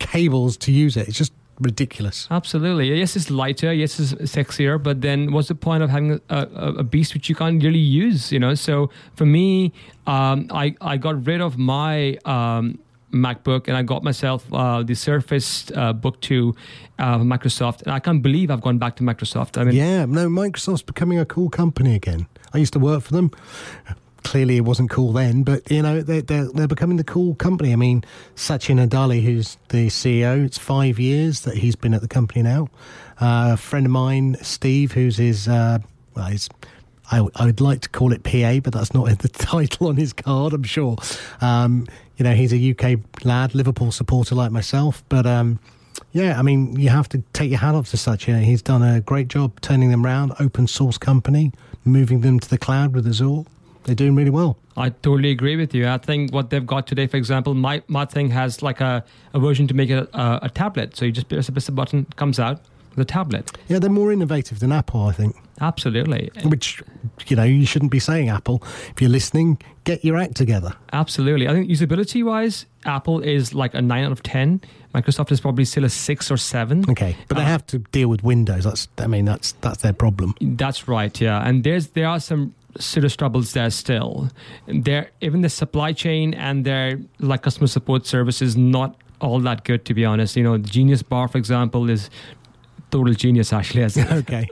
cables to use it. It's just ridiculous. Absolutely. Yes, it's lighter. Yes, it's sexier. But then, what's the point of having a, a, a beast which you can't really use? You know. So for me, um, I I got rid of my. Um, MacBook and I got myself uh, the Surface uh, Book 2 uh, Microsoft and I can't believe I've gone back to Microsoft. I mean, yeah, no, Microsoft's becoming a cool company again. I used to work for them clearly it wasn't cool then, but you know they're, they're, they're becoming the cool company. I mean, Satya Nadella, who's the CEO, it's five years that he's been at the company now. Uh, a friend of mine, Steve, who's his uh, well, his I, would like to call it PA, but that's not the title on his card, I'm sure. Um, you know, he's a UK lad, Liverpool supporter like myself, but. Um, yeah, I mean, you have to take your hat off to Satya. He's done a great job turning them around, open source company, moving them to the cloud with Azure they're doing really well. I totally agree with you. I think what they've got today, for example, my, my thing has like a, a version to make it a, a tablet. So you just press, press a button, comes out the tablet. Yeah, they're more innovative than Apple, I think. Absolutely. Which, you know, you shouldn't be saying Apple. If you're listening, get your act together. Absolutely. I think usability wise, Apple is like a 9 out of 10. Microsoft is probably still a 6 or 7. Okay, but they uh, have to deal with Windows. That's I mean that's that's their problem. That's right, yeah. And there's there are some serious troubles there still. There, even the supply chain and their like customer support service is not all that good, to be honest. You know, Genius Bar, for example, is total genius actually. okay,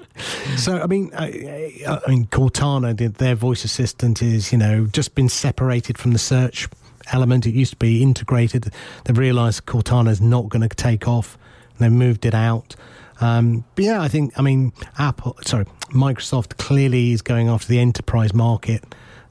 so I mean, I, I mean, Cortana, their voice assistant, is you know just been separated from the search element. It used to be integrated. They've realised Cortana is not going to take off. They moved it out. Um, but yeah, I think I mean Apple, sorry, Microsoft clearly is going after the enterprise market,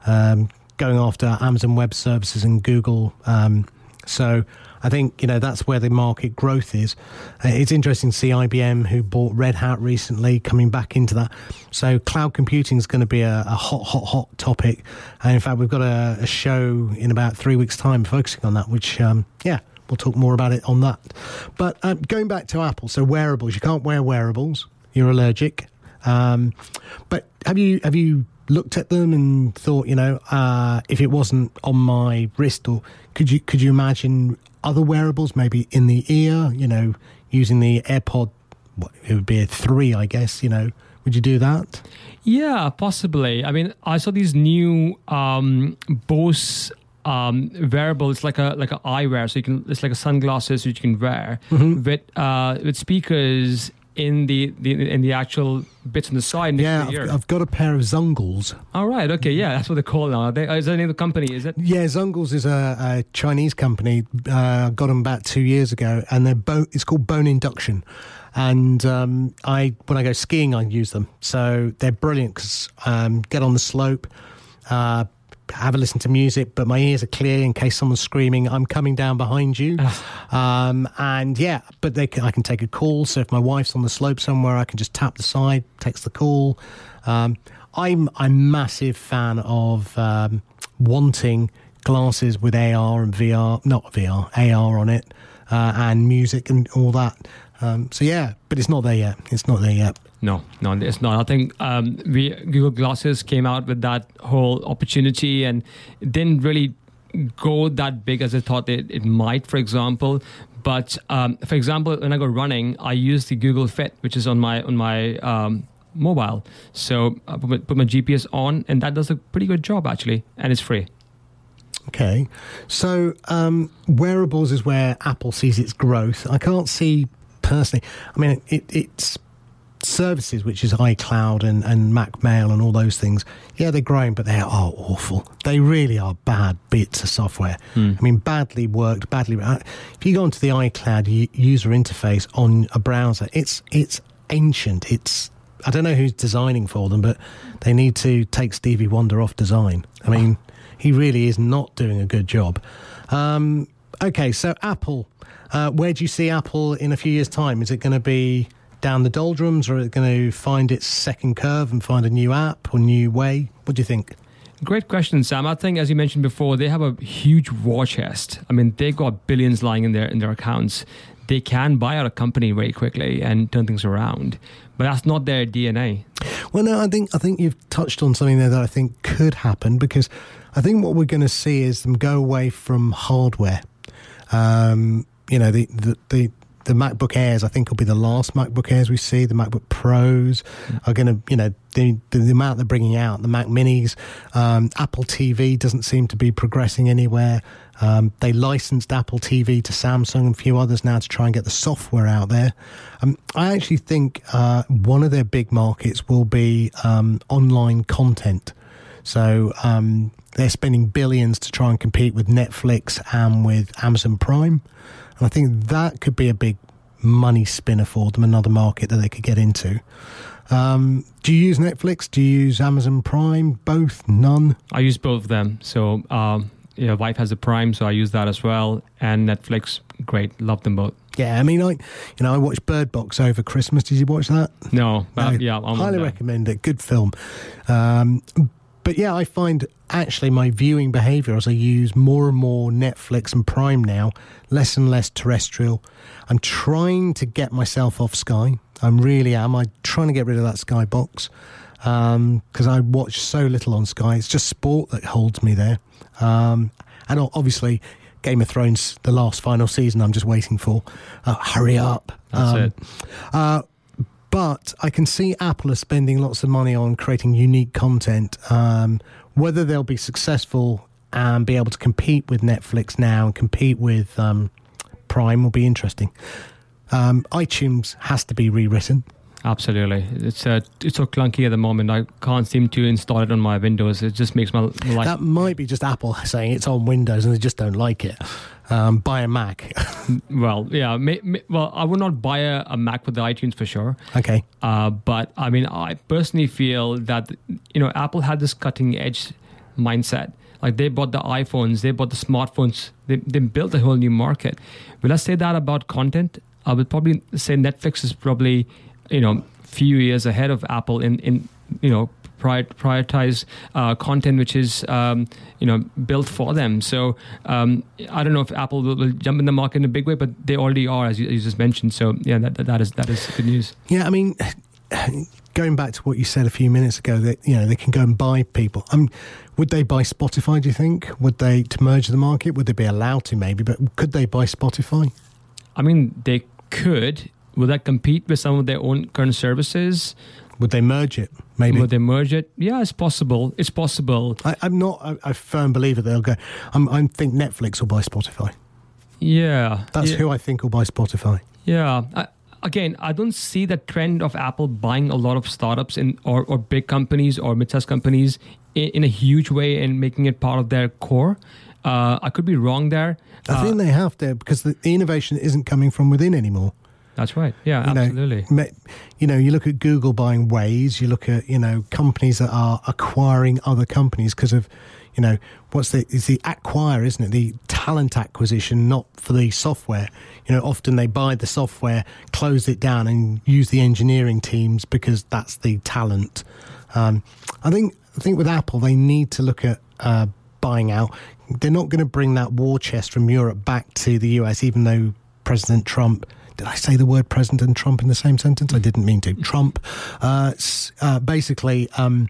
um, going after Amazon Web Services and Google. Um, so I think you know that's where the market growth is. Uh, it's interesting to see IBM, who bought Red Hat recently, coming back into that. So cloud computing is going to be a, a, hot, hot, hot topic. And in fact, we've got a, a show in about three weeks' time focusing on that. Which, um, yeah, We'll talk more about it on that. But um, going back to Apple, so wearables, you can't wear wearables. You're allergic. Um, but have you have you looked at them and thought, you know, uh, if it wasn't on my wrist, or could you could you imagine other wearables, maybe in the ear, you know, using the AirPod? What, it would be a three, I guess. You know, would you do that? Yeah, possibly. I mean, I saw these new um, Bose um, wearable. It's like a like an eyewear, so you can. It's like a sunglasses which you can wear mm-hmm. with uh, with speakers in the, the in the actual bits on the side. next Yeah, the. I've, I've got a pair of Zungles. All right. Okay. Yeah, that's what they call now. They, is that the name of the company? Is it? Yeah, Zungles is a, a Chinese company. Uh, got them about two years ago, and they're bo- it's called Bone Induction. And um, I, when I go skiing, I use them. So they're brilliant because um, get on the slope, uh, have a listen to music, but my ears are clear in case someone's screaming. I'm coming down behind you, um, and yeah, but they can, I can take a call. So if my wife's on the slope somewhere, I can just tap the side, text the call. Um, I'm I'm a massive fan of um, wanting glasses with AR and VR, not VR, AR on it, uh, and music and all that. Um, so yeah, but it's not there yet. It's not there yet. No, no, it's not. I think um, we Google Glasses came out with that whole opportunity and didn't really go that big as I thought it, it might, for example. But um, for example, when I go running, I use the Google Fit, which is on my on my um, mobile. So I put my, put my GPS on, and that does a pretty good job actually, and it's free. Okay, so um, wearables is where Apple sees its growth. I can't see personally. I mean, it, it's services, which is iCloud and, and Mac Mail and all those things. Yeah, they're growing, but they are awful. They really are bad bits of software. I mean, badly worked, badly. If you go onto the iCloud user interface on a browser, it's it's ancient. It's I don't know who's designing for them, but they need to take Stevie Wonder off design. I mean, he really is not doing a good job. Um, okay, so Apple, uh, where do you see Apple in a few years' time? Is it going to be down the doldrums, or is it going to find its second curve and find a new app or new way? What do you think? Great question, Sam. I think, as you mentioned before, they have a huge war chest. I mean, they've got billions lying in their in their accounts. They can buy out a company very quickly and turn things around, but that's not their DNA. Well, no, I think I think you've touched on something there that I think could happen because I think what we're going to see is them go away from hardware. Um, you know, the, the the the MacBook Airs, I think, will be the last MacBook Airs we see. The MacBook Pros are going to, you know, the, the, the amount they're bringing out, the Mac Minis, um, Apple TV doesn't seem to be progressing anywhere. Um, they licensed Apple TV to Samsung and a few others now to try and get the software out there. Um, I actually think uh, one of their big markets will be um, online content. So um, they're spending billions to try and compete with Netflix and with Amazon Prime. And I think that could be a big money spinner for them, another market that they could get into. Um, do you use Netflix? Do you use Amazon Prime? Both? None? I use both of them. So, um, yeah, wife has a Prime, so I use that as well. And Netflix, great, love them both. Yeah, I mean, I, you know, I watched Bird Box over Christmas. Did you watch that? No, but No, yeah, I'm highly recommend it. Good film. Um, but yeah, I find actually my viewing behaviour as I use more and more Netflix and Prime now, less and less terrestrial. I'm trying to get myself off Sky. I really am. I'm trying to get rid of that Sky box because I watch so little on Sky. It's just sport that holds me there. Um, and obviously, Game of Thrones, the last final season, I'm just waiting for. Uh, hurry up. That's Um, it. uh, but I can see Apple are spending lots of money on creating unique content. Um, whether they'll be successful and be able to compete with Netflix now and compete with um, Prime will be interesting. Um, iTunes has to be rewritten. Absolutely, it's uh, it's so clunky at the moment. I can't seem to install it on my Windows. It just makes my life. That might be just Apple saying it's on Windows and they just don't like it. Um, buy a Mac. well, yeah. May, may, well, I would not buy a, a Mac with the iTunes for sure. okay. Uh, but I mean, I personally feel that you know Apple had this cutting edge mindset. Like they bought the iPhones, they bought the smartphones, they, they built a whole new market. Will I say that about content? I would probably say Netflix is probably you know few years ahead of Apple in in you know prioritize uh, content which is um, you know built for them. So um, I don't know if Apple will, will jump in the market in a big way, but they already are, as you, as you just mentioned. So yeah, that, that, that is that is good news. Yeah, I mean, going back to what you said a few minutes ago, that you know they can go and buy people. Um, would they buy Spotify? Do you think? Would they to merge the market? Would they be allowed to? Maybe, but could they buy Spotify? I mean, they could. Will that compete with some of their own current services? Would they merge it? Maybe. Would they merge it? Yeah, it's possible. It's possible. I, I'm not a, a firm believer they'll go. I'm, I think Netflix will buy Spotify. Yeah, That's yeah, who I think will buy Spotify. Yeah, I, again, I don't see the trend of Apple buying a lot of startups in or, or big companies or mid-sized companies in, in, a huge way and making it part of their core. Uh, I could be wrong there. I uh, think they have to because the innovation isn't coming from within anymore. That's right. Yeah, you absolutely. Know, you know, you look at Google buying Waze. You look at you know companies that are acquiring other companies because of you know what's the is the acquire, isn't it? The talent acquisition, not for the software. You know, often they buy the software, close it down, and use the engineering teams because that's the talent. Um, I think I think with Apple, they need to look at uh, buying out. They're not going to bring that war chest from Europe back to the US, even though President Trump did I say the word President and Trump in the same sentence? I didn't mean to. Trump uh, uh, basically um,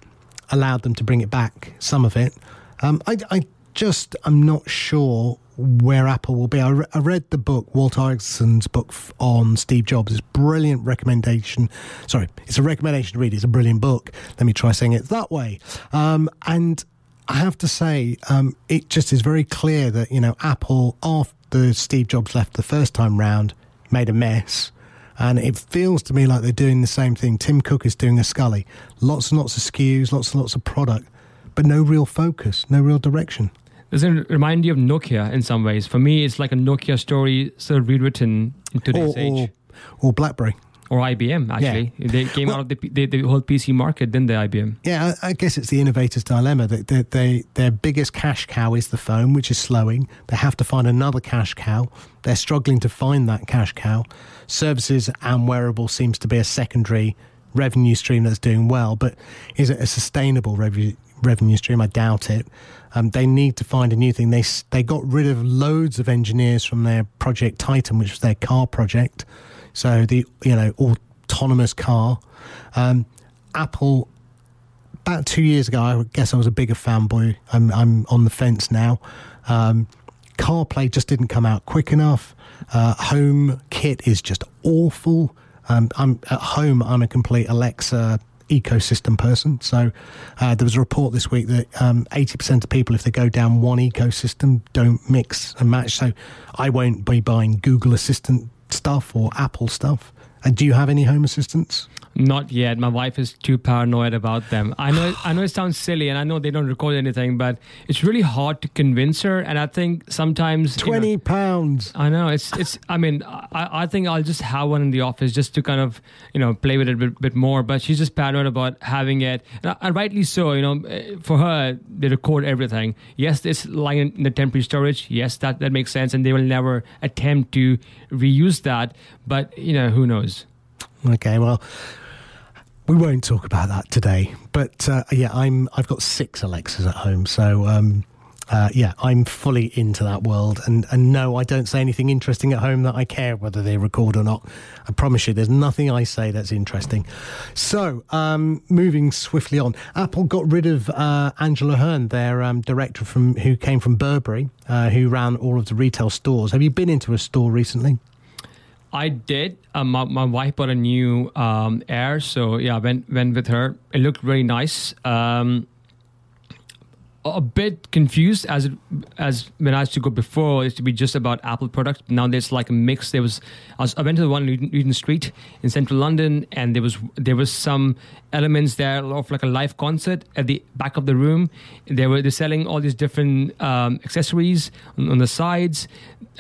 allowed them to bring it back, some of it. Um, I, I, just am not sure where Apple will be. I, re- I read the book, Walter Isaacson's book on Steve Jobs. It's brilliant recommendation. Sorry, it's a recommendation to read. It's a brilliant book. Let me try saying it that way. Um, and I have to say, um, it just is very clear that, you know, Apple, after Steve Jobs left the first time round, made a mess. And it feels to me like they're doing the same thing. Tim Cook is doing a Sculley. Lots and lots of SKUs, lots and lots of product, but no real focus, no real direction. Does it remind you of Nokia in some ways? For me, it's like a Nokia story sort of rewritten in today's or, age. Or, or BlackBerry or IBM actually. Yeah. They came well, out of the, the, the, whole PC market, didn't they? IBM. Yeah, I, I guess it's the innovator's dilemma that they, they, their biggest cash cow is the phone, which is slowing. They have to find another cash cow. They're struggling to find that cash cow. Services and wearable seems to be a secondary revenue stream that's doing well, but is it a sustainable revenue revenue stream? I doubt it. Um, they need to find a new thing. They they got rid of loads of engineers from their project Titan, which was their car project. So the you know autonomous car. Um, Apple about two years ago, I guess I was a bigger fanboy. I'm I'm on the fence now. Um, CarPlay just didn't come out quick enough. Uh, home kit is just awful. Um, I'm at home. I'm a complete Alexa ecosystem person. So uh, there was a report this week that um, 80% of people, if they go down one ecosystem, don't mix and match. So I won't be buying Google Assistant stuff or Apple stuff. And do you have any home assistants? Not yet. My wife is too paranoid about them. I know. I know it sounds silly, and I know they don't record anything, but it's really hard to convince her. And I think sometimes twenty you know, pounds. I know it's it's. I mean, I, I think I'll just have one in the office just to kind of you know play with it a bit, bit more. But she's just paranoid about having it, and, uh, and, rightly so. You know, eh, for her, they record everything. Yes, it's lying in the temporary storage. Yes, that that makes sense, and they will never attempt to reuse that. But you know, who knows? Okay, well, we won't talk about that today, but uh, yeah, I'm. I've got six Alexas at home, so um, uh, yeah, I'm fully into that world. And and no, I don't say anything interesting at home that I care whether they record or not. I promise you, there's nothing I say that's interesting. So, um, moving swiftly on, Apple got rid of uh, Angela Hearn, their um, director from who came from Burberry, uh, who ran all of the retail stores. Have you been into a store recently? I did. Um, my, my wife bought a new um, Air, so yeah, I went went with her. It looked really nice. Um, a bit confused as it, as when I used to go before. It used to be just about Apple products. Now there's like a mix. There was I, was, I went to the one in Regent Street in central London, and there was there was some elements there of like a live concert at the back of the room. They were they're selling all these different um, accessories on, on, the sides.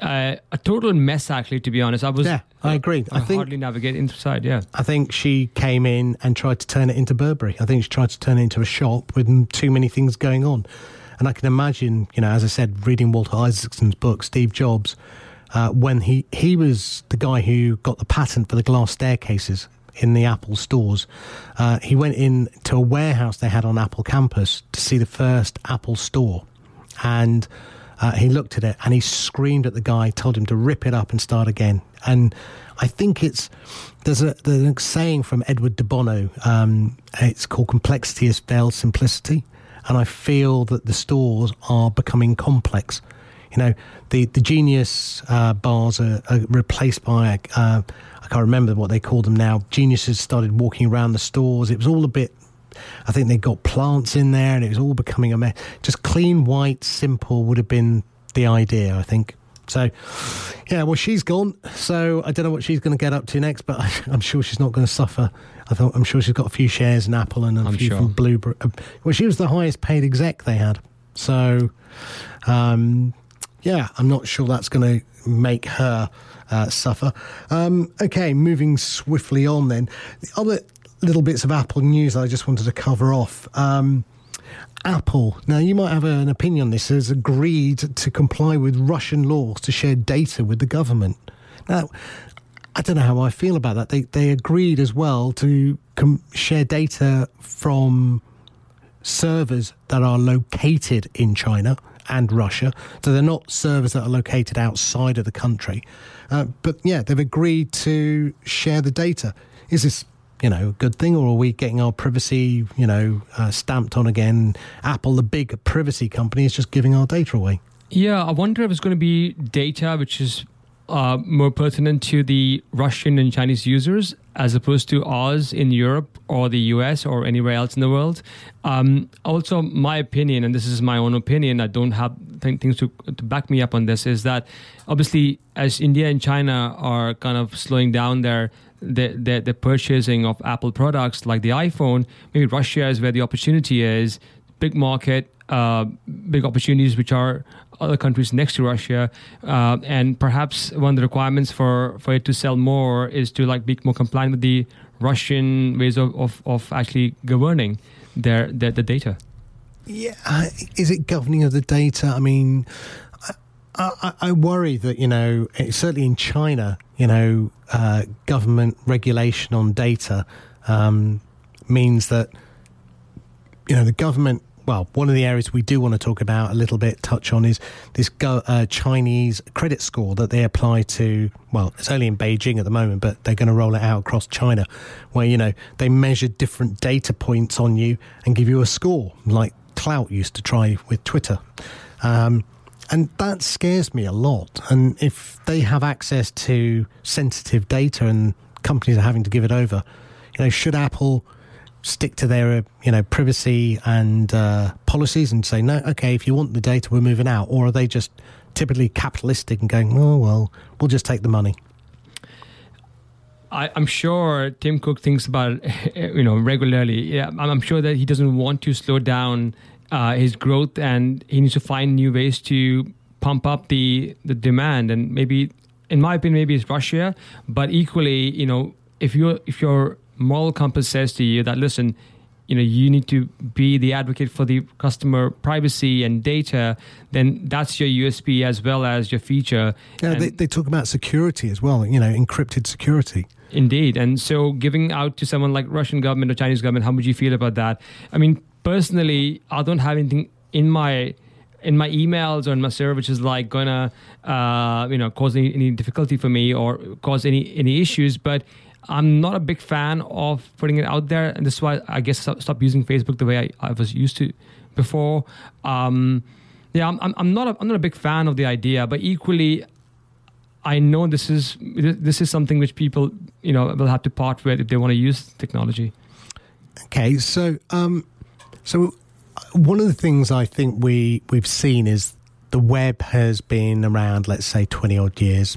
Uh, a total mess, actually. To be honest, I was. Yeah, I agree. I, I think hardly navigate inside. Yeah, I think she came in and tried to turn it into Burberry. I think she tried to turn it into a shop with too many things going on. And I can imagine, you know, as I said, reading Walter Isaacson's book, Steve Jobs, uh, when he he was the guy who got the patent for the glass staircases in the Apple stores. Uh, he went in to a warehouse they had on Apple campus to see the first Apple store, and uh, he looked at it and he screamed at the guy, told him to rip it up and start again. And I think it's there's a, there's a saying from Edward de Bono. Um, it's called "Complexity is veiled simplicity," and I feel that the stores are becoming complex. You know, the the Genius uh, bars are, are, replaced by uh, I can't remember what they call them now. Geniuses started walking around the stores. It was all a bit I think they got plants in there, and it was all becoming a mess. Just clean, white, simple would have been the idea. I think. So, yeah, well, she's gone. So I don't know what she's going to get up to next, but I, am sure she's not going to suffer. I thought I'm sure she's got a few shares in Apple and a I'm few sure. from Blueberry. Uh, well, she was the highest paid exec they had. So, um, yeah, I'm not sure that's going to make her uh, suffer. Um, okay, moving swiftly on then. The other little bits of Apple news I just wanted to cover off. Um, Apple, now you might have an opinion on this, has agreed to comply with Russian laws to share data with the government. Now, I don't know how I feel about that. They they agreed as well to com- share data from servers that are located in China and Russia. So they're not servers that are located outside of the country. Uh, but yeah, they've agreed to share the data. Is this you know, a good thing, or are we getting our privacy, you know, uh, stamped on again? Apple, the big privacy company, is just giving our data away. Yeah, I wonder if it's going to be data which is uh, more pertinent to the Russian and Chinese users as opposed to ours in Europe or the US or anywhere else in the world. Um, also, my opinion, and this is my own opinion, I don't have th- things to, to back me up on this, is that obviously as India and China are kind of slowing down their the, the, the purchasing of Apple products like the iPhone, maybe Russia is where the opportunity is, big market, uh, big opportunities which are other countries next to Russia, uh, and perhaps one of the requirements for, for it to sell more is to like be more compliant with the Russian ways of, of, of actually governing their, their the data. Yeah, is it governing of the data? I mean, I, I, worry that you know, certainly in China, you know, uh, government regulation on data um, means that you know the government. Well, one of the areas we do want to talk about a little bit, touch on, is this go, uh, Chinese credit score that they apply to. Well, it's only in Beijing at the moment, but they're going to roll it out across China, where you know they measure different data points on you and give you a score, like Klout used to try with Twitter. Um, and that scares me a lot. And if they have access to sensitive data and companies are having to give it over, you know, should Apple stick to their, you know, privacy and uh, policies and say, no, okay, if you want the data, we're moving out? Or are they just typically capitalistic and going, oh, well, we'll just take the money? I, am sure Tim Cook thinks about it, you know, regularly. Yeah, I'm sure that he doesn't want to slow down uh, his growth, and he needs to find new ways to pump up the the demand. And maybe, in my opinion, maybe it's Russia, but equally, you know, if you if your moral compass says to you that listen, you know, you need to be the advocate for the customer privacy and data, then that's your USP as well as your feature. Yeah, they, they talk about security as well. You know, encrypted security. Indeed. And so giving out to someone like Russian government or Chinese government, how would you feel about that? I mean, personally, I don't have anything in my in my emails or in my server which is like gonna uh, you know cause any, any difficulty for me or cause any any issues. But I'm not a big fan of putting it out there, and this is why I guess I stopped using Facebook the way I, I was used to before. Um, yeah, I'm, I'm not a, I'm not a big fan of the idea, but equally, I know this is this is something which people you know will have to part with if they want to use technology. Okay, so um, so one of the things I think we we've seen is the web has been around, let's say, twenty odd years.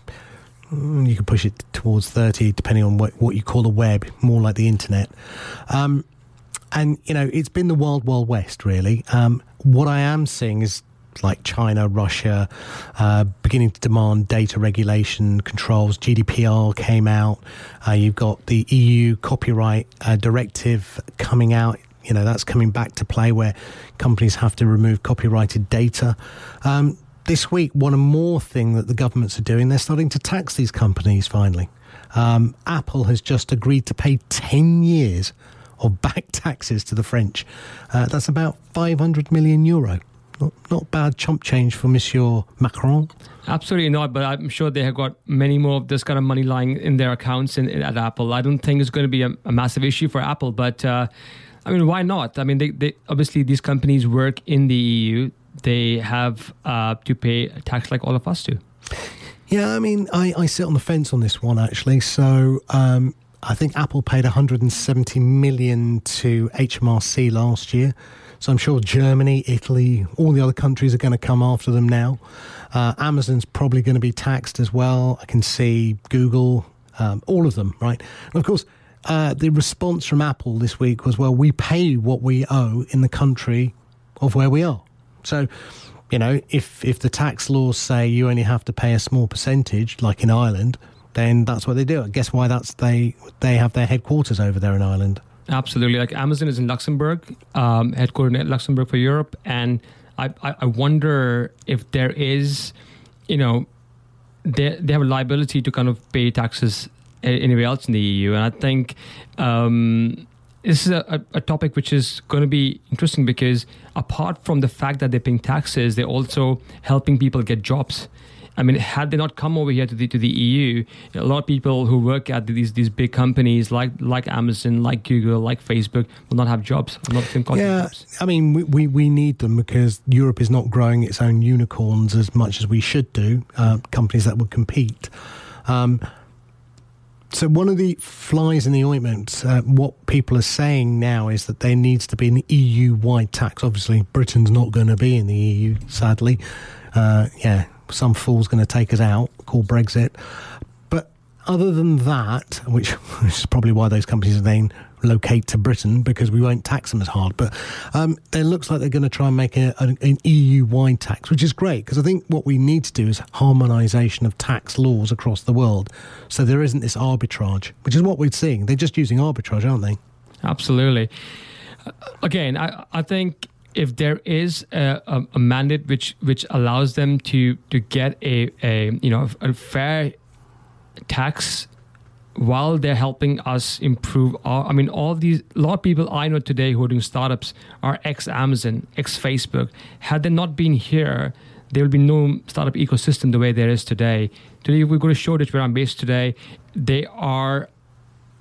Mm, you could push it towards thirty, depending on what what you call the web, more like the internet. Um, and you know, it's been the wild, wild west, really. Um, what I am seeing is like China, Russia, uh, beginning to demand data regulation controls. GDPR came out. Uh, you've got the EU copyright uh, directive coming out. You know, that's coming back to play where companies have to remove copyrighted data. Um, this week, one more thing that the governments are doing, they're starting to tax these companies finally. Um, Apple has just agreed to pay 10 years of back taxes to the French. Uh, that's about 500 million euro. Not, not bad chump change for Monsieur Macron. Absolutely not, but I'm sure they have got many more of this kind of money lying in their accounts in, in, at Apple. I don't think it's going to be a, a massive issue for Apple, but uh, I mean, why not? I mean, they, they, obviously these companies work in the EU. They have uh, to pay tax like all of us do. Yeah, I mean, I, I sit on the fence on this one actually. So um, I think Apple paid 170 million to HMRC last year. So I'm sure Germany, Italy, all the other countries are going to come after them now. Uh, Amazon's probably going to be taxed as well. I can see Google, um, all of them, right? And of course, uh, the response from Apple this week was, well, we pay what we owe in the country of where we are. So, you know, if if the tax laws say you only have to pay a small percentage, like in Ireland, then that's what they do. I guess why that's they they have their headquarters over there in Ireland. Absolutely, like Amazon is in Luxembourg, um, headquartered in Luxembourg for Europe, and I, I, I wonder if there is, you know, they they have a liability to kind of pay taxes anywhere else in the EU, and I think. Um, this is a, a, topic which is going to be interesting because apart from the fact that they're paying taxes, they're also helping people get jobs. I mean, had they not come over here to the to the EU, a lot of people who work at these these big companies like like Amazon, like Google, like Facebook will not have jobs. Not yeah, jobs. I mean, we, we, we need them because Europe is not growing its own unicorns as much as we should do. Uh, companies that would compete. Um, so one of the flies in the ointment, uh, what people are saying now is that there needs to be an EU-wide tax. Obviously, Britain's not going to be in the EU, sadly. Uh, yeah, some fool's going to take us out, called Brexit. But other than that, which, which is probably why those companies are then locate to Britain because we won't tax them as hard. But um, it looks like they're going to try and make a, an, an EU wide tax, which is great because I think what we need to do is harmonisation of tax laws across the world so there isn't this arbitrage, which is what we're seeing. They're just using arbitrage, aren't they? Absolutely. Uh, again, I, I think if there is a, a, a, mandate which which allows them to to get a, a you know a fair tax while they're helping us improve our, I mean, all these, a lot of people I know today who are doing startups are ex Amazon, ex Facebook. Had they not been here, there will be no startup ecosystem the way there is today. Today, we go to show Shoreditch, where I'm based today, they are,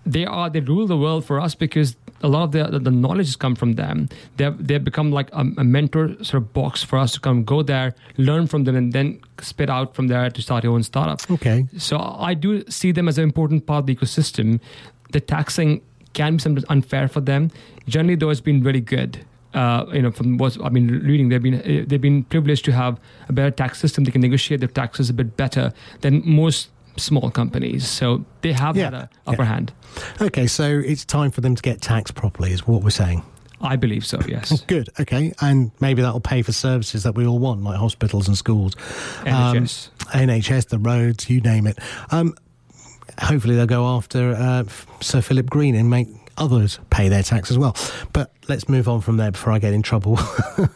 they are, they rule the world for us because a lot of the, the knowledge has come from them. They've, they've become like a, a, mentor sort of box for us to come go there, learn from them, and then spit out from there to start your own startup. Okay. So I do see them as an important part of the ecosystem. The taxing can be sometimes unfair for them. Generally, though, it's been really good. Uh, you know, from what I've been reading, they've been uh, they've been privileged to have a better tax system. They can negotiate their taxes a bit better than most small companies. So they have yeah. that upper yeah. hand. Okay, so it's time for them to get taxed properly, is what we're saying. I believe so, yes. Good, okay. And maybe that'll pay for services that we all want, like hospitals and schools. NHS. Um, NHS, the roads, you name it. Um, hopefully they'll go after uh, Sir Philip Green and make others pay their tax as well. But let's move on from there before I get in trouble,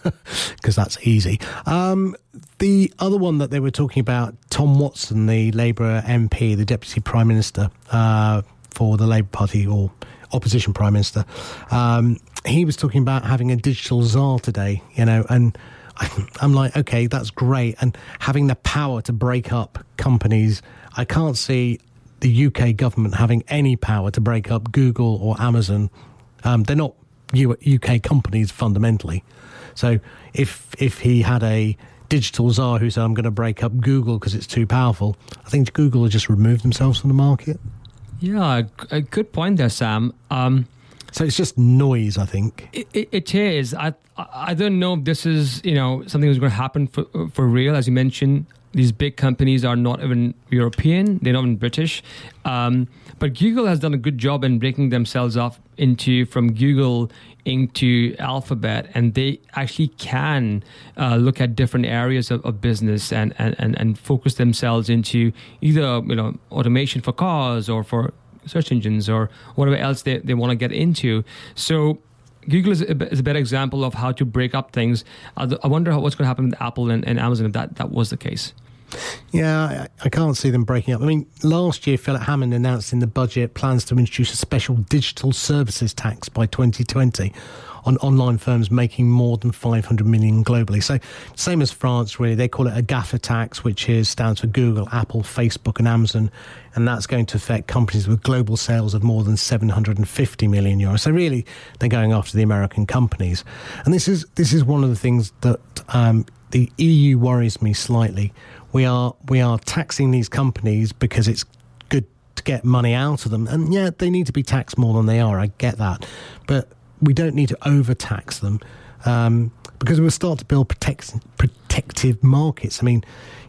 because that's easy. Um, the other one that they were talking about, Tom Watson, the Labour MP, the Deputy Prime Minister uh, for the Labour Party or opposition Prime Minister, um, he was talking about having a digital czar today, you know, and I'm like, okay, that's great. And having the power to break up companies, I can't see the UK government having any power to break up Google or Amazon. Um, they're not UK companies fundamentally. So if if he had a digital czar who said, I'm going to break up Google because it's too powerful, I think Google would just remove themselves from the market. Yeah, a good point there, Sam. Um, so it's just noise, I think. It, it, it is. I I don't know if this is you know something that's going to happen for for real. As you mentioned, these big companies are not even European; they're not even British. Um, but Google has done a good job in breaking themselves off into from Google into Alphabet, and they actually can uh, look at different areas of, of business and, and, and, and focus themselves into either you know automation for cars or for search engines or whatever else they, they want to get into. So Google is a, is a, better example of how to break up things. I wonder how, what's going to happen with Apple and, and Amazon if that, that was the case. Yeah, I, can't see them breaking up. I mean, last year, Philip Hammond announced in the budget plans to introduce a special digital services tax by 2020 on online firms making more than 500 million globally. So, same as France, really. They call it a GAFA tax, which is stands for Google, Apple, Facebook, and Amazon. And that's going to affect companies with global sales of more than 750 million euros. So, really, they're going after the American companies. And this is this is one of the things that um, the EU worries me slightly we are we are taxing these companies because it's good to get money out of them. And yeah, they need to be taxed more than they are. I get that, but we don't need to overtax them um, because we'll start to build protect, protective markets. I mean,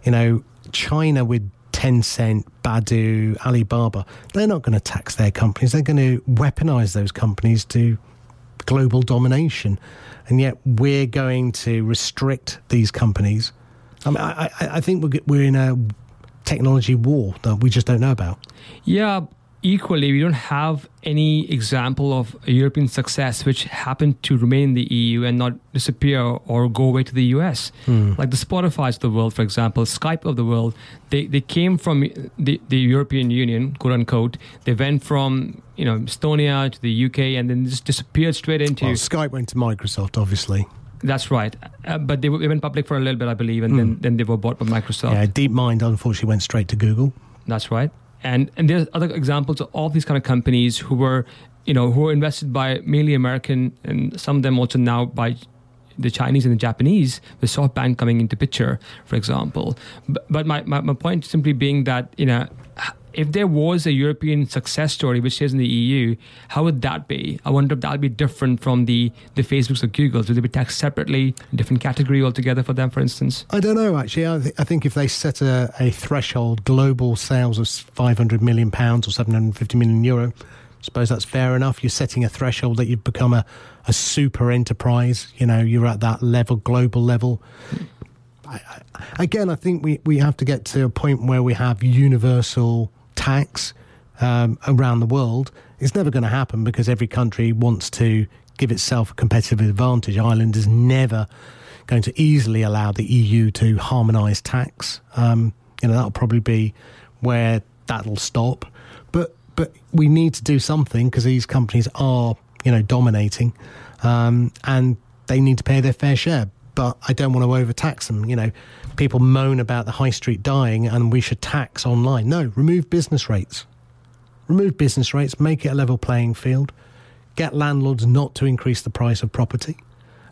you know, China with Tencent, Baidu, Alibaba, they're not going to tax their companies. They're going to weaponize those companies to global domination. And yet we're going to restrict these companies. I mean, I, I, I think we're in a technology war that we just don't know about. Yeah, equally, we don't have any example of a European success which happened to remain in the EU and not disappear or go away to the US. Mm. Like the Spotify's of the world, for example, Skype of the world, they, they came from the, the European Union, quote unquote. They went from you know Estonia to the UK and then just disappeared straight into. Well, Skype went to Microsoft, obviously. That's right. Uh, but they, they, went public for a little bit, I believe, and mm. then, then they were bought by Microsoft. Yeah, DeepMind unfortunately went straight to Google. That's right and and there's other examples of all these kind of companies who were you know who were invested by mainly American and some of them also now by the Chinese and the Japanese, with SoftBank coming into picture, for example. But, but my, my, my point simply being that, you know, if there was a European success story which is in the EU, how would that be? I wonder if that would be different from the, the Facebooks or Googles. Would they be taxed separately, different category altogether for them, for instance? I don't know, actually. I, th- I think if they set a, a threshold, global sales of 500 million pounds or 750 million euro, I suppose that's fair enough. You're setting a threshold that you've become a, a super enterprise. You know, you're at that level, global level. I, I, again, I think we, we have to get to a point where we have universal tax um, around the world. It's never going to happen because every country wants to give itself a competitive advantage. Ireland is never going to easily allow the EU to harmonise tax. Um, you know that'll probably be where that'll stop. But but we need to do something because these companies are you know dominating, um, and they need to pay their fair share. But I don't want to overtax them. You know, people moan about the high street dying and we should tax online. No, remove business rates. Remove business rates, make it a level playing field, get landlords not to increase the price of property.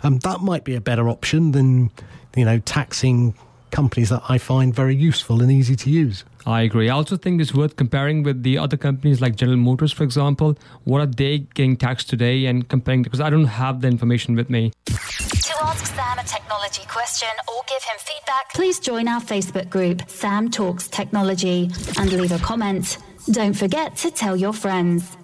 Um, that might be a better option than, you know, taxing companies that I find very useful and easy to use. I agree. I also think it's worth comparing with the other companies like General Motors, for example. What are they getting taxed today and comparing because I don't have the information with me. To ask Sam a technology question or give him feedback, please join our Facebook group, Sam Talks Technology, and leave a comment. Don't forget to tell your friends.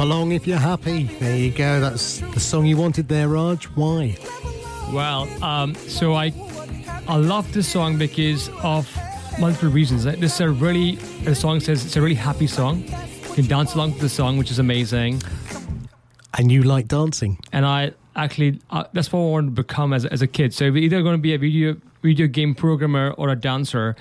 Along if you're happy. There you go. That's the song you wanted there, Raj. Why? Well, um, so I I love this song because of multiple reasons. This is a really the song says it's a really happy song. You can dance along to the song, which is amazing. And you like dancing. And I actually uh, that's what I wanted to become as, as a kid. So either going to be a video video game programmer or a dancer,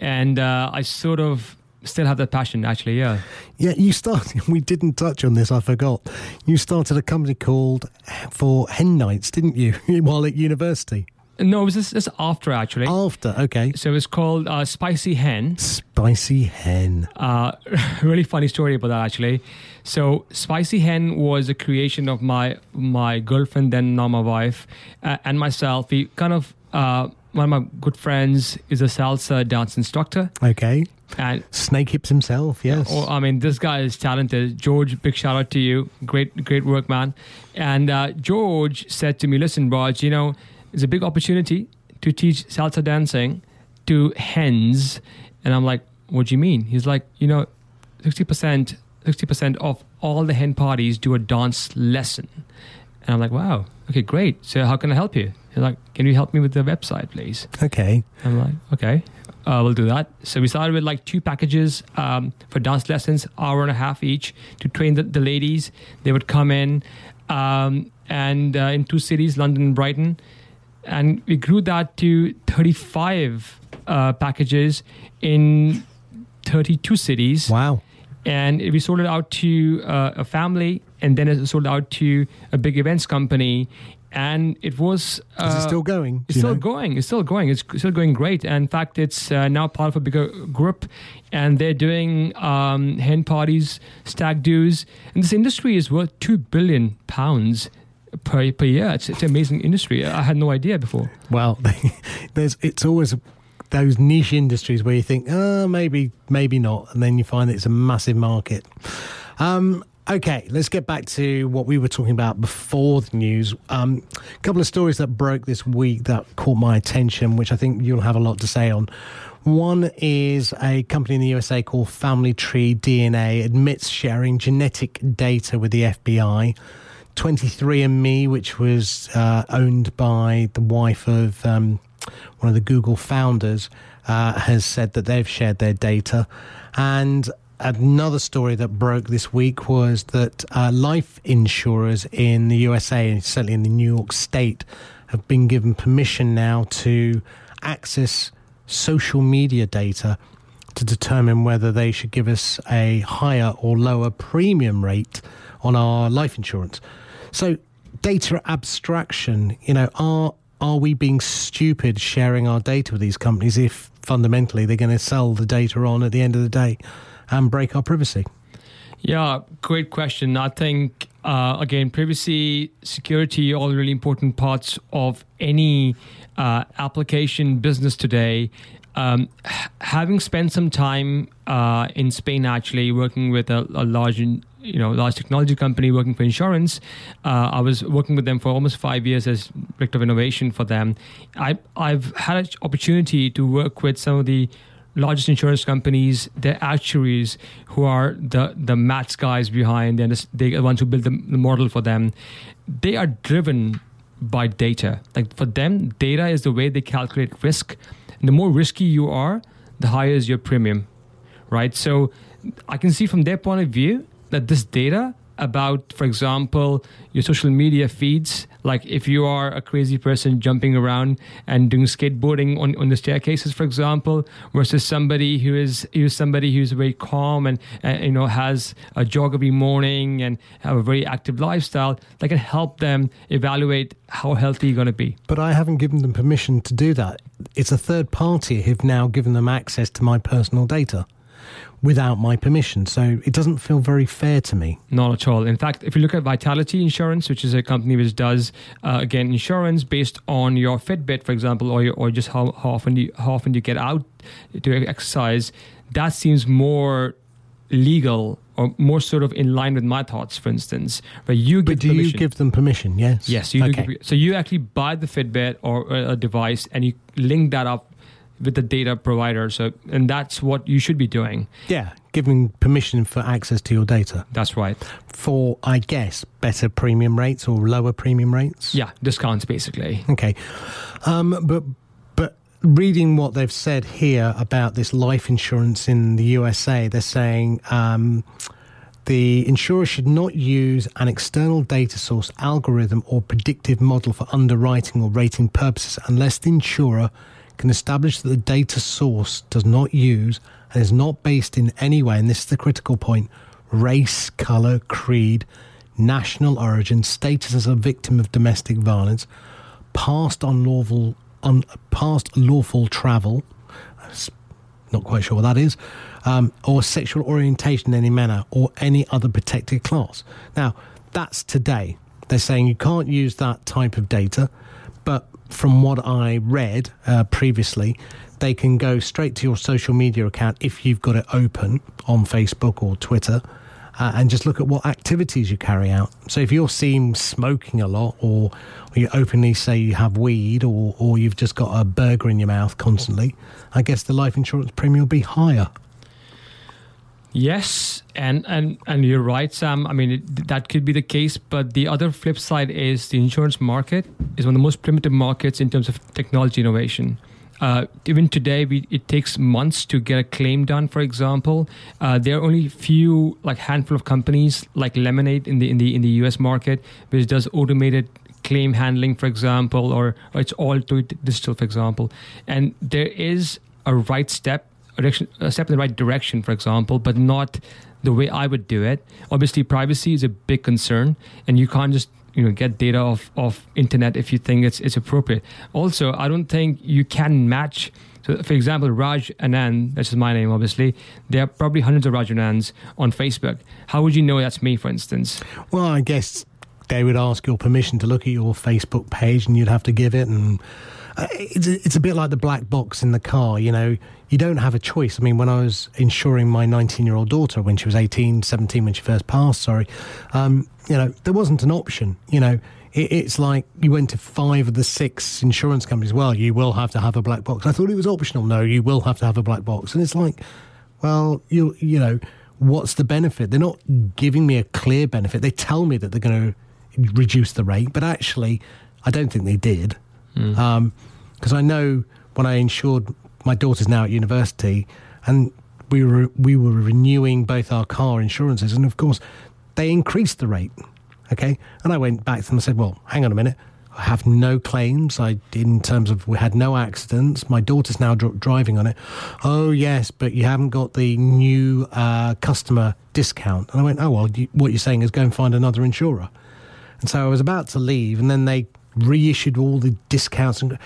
and uh, I sort of still have that passion actually yeah yeah you started we didn't touch on this i forgot you started a company called for hen nights didn't you while at university no, it was this, this after actually. After, okay. So it's called uh, Spicy Hen. Spicy Hen. Uh, really funny story about that actually. So Spicy Hen was a creation of my my girlfriend, then now my wife, uh, and myself. We kind of uh, one of my good friends is a salsa dance instructor. Okay. And Snake Hips himself, yes. Oh, I mean, this guy is talented. George, big shout out to you. Great, great work, man. And uh, George said to me, "Listen, Raj, you know, it's a big opportunity to teach salsa dancing to hens." And I'm like, "What do you mean?" He's like, "You know, sixty percent, sixty percent of all the hen parties do a dance lesson." And I'm like, "Wow, okay, great. So how can I help you?" He's like, "Can you help me with the website, please?" Okay. I'm like, "Okay." Uh, we'll do that. So we started with like two packages um, for dance lessons, hour and a half each, to train the, the ladies. They would come in, um, and uh, in two cities, London and Brighton, and we grew that to 35 uh, packages in 32 cities. Wow! And we sold it out to uh, a family, and then it sold out to a big events company and it was. Uh, Is it uh, still going? It's still know? going. It's still going. It's still going great. And in fact, it's uh, now part of a bigger group, and they're doing um, hen parties, stag do's, and this industry is worth two billion pounds per per year. It's, it's an amazing industry. I had no idea before. Well, there's it's always those niche industries where you think, oh, maybe maybe not, and then you find it's a massive market. Um, Okay, let's get back to what we were talking about before the news. Um, a couple of stories that broke this week that caught my attention, which I think you'll have a lot to say on. One is a company in the USA called Family Tree DNA admits sharing genetic data with the FBI. 23andMe, which was uh, owned by the wife of um, one of the Google founders, uh, has said that they've shared their data. And another story that broke this week was that uh, life insurers in the USA, certainly in the New York state, have been given permission now to access social media data to determine whether they should give us a higher or lower premium rate on our life insurance. So, data abstraction, you know, are are we being stupid sharing our data with these companies if fundamentally they're going to sell the data on at the end of the day? And break our privacy? Yeah, great question. I think, uh, again, privacy, security, all really important parts of any uh, application business today. Um, having spent some time uh, in Spain, actually working with a, a, large, you know, large technology company working for insurance, uh, I was working with them for almost five years as director of innovation for them. I, I've had an opportunity to work with some of the largest insurance companies, their actuaries, who are the the maths guys behind, and they're the ones who build the, the model for them, they are driven by data. Like for them, data is the way they calculate risk. And the more risky you are, the higher is your premium, right? So I can see from their point of view that this data about, for example, your social media feeds. Like if you are a crazy person jumping around and doing skateboarding on, on the staircases, for example, versus somebody who is who's somebody who's very calm and you know has a jog every morning and have a very active lifestyle, that can help them evaluate how healthy you're going to be. But I haven't given them permission to do that. It's a third party who've now given them access to my personal data. Without my permission. So it doesn't feel very fair to me. Not at all. In fact, if you look at Vitality Insurance, which is a company which does uh, again insurance based on your Fitbit, for example, or your, or just how, how often you how often you get out to exercise, that seems more legal or more sort of in line with my thoughts, for instance, where you give. but do permission. you give them permission? Yes. Yes, you okay. do. Give, so you actually buy the Fitbit or a device, and you link that up with the data provider. So, and that's what you should be doing. Yeah, giving permission for access to your data. That's right. For, I guess, better premium rates or lower premium rates. Yeah, discounts basically. Okay, um, but but reading what they've said here about this life insurance in the USA, they're saying. Um, the insurer should not use an external data source, algorithm, or predictive model for underwriting or rating purposes unless the insurer can establish that the data source does not use and is not based in any way, and this is the critical point, race, colour, creed, national origin, status as a victim of domestic violence, past unlawful, un, past lawful travel, not quite sure what that is, um, or sexual orientation in any manner, or any other protected class. Now, that's today. They're saying you can't use that type of data, but from what I read uh, previously, they can go straight to your social media account if you've got it open on Facebook or Twitter. Uh, and just look at what activities you carry out. So if you're seen smoking a lot, or, or, you openly say you have weed, or, or you've just got a burger in your mouth constantly, I guess the life insurance premium will be higher. Yes, and and and you're right, Sam. I mean, it, that could be the case, but the other flip side is the insurance market is one of the most primitive markets in terms of technology innovation. Uh, even today, we, it takes months to get a claim done. For example, uh, there are only few, like handful of companies, like Lemonade in the in the in the U.S. market, which does automated claim handling, for example, or, or it's all to digital, for example. And there is a right step direction, a step in the right direction, for example, but not the way I would do it. Obviously, privacy is a big concern, and you can't just you know get data off of internet if you think it's it's appropriate. Also, I don't think you can match. So, for example, Raj Anand, that's my name, obviously. There are probably hundreds of Raj Anands on Facebook. How would you know that's me, for instance? Well, I guess they would ask your permission to look at your Facebook page, and you'd have to give it. And uh, it's a, it's a bit like the black box in the car. You know, you don't have a choice. I mean, when I was insuring my 19 year old daughter when she was 18, 17, when she first passed, sorry, um, you know, there wasn't an option. You know, it, it's like you went to five of the six insurance companies. Well, you will have to have a black box. I thought it was optional. No, you will have to have a black box. And it's like, well, you you know, what's the benefit? They're not giving me a clear benefit. They tell me that they're going to reduce the rate, but actually, I don't think they did. Because mm. um, I know when I insured my daughter's now at university, and we were we were renewing both our car insurances, and of course, they increased the rate. Okay, and I went back to them and said, "Well, hang on a minute." I have no claims. I, in terms of, we had no accidents. My daughter's now dr- driving on it. Oh yes, but you haven't got the new uh, customer discount. And I went, oh well, you, what you're saying is go and find another insurer. And so I was about to leave, and then they reissued all the discounts. And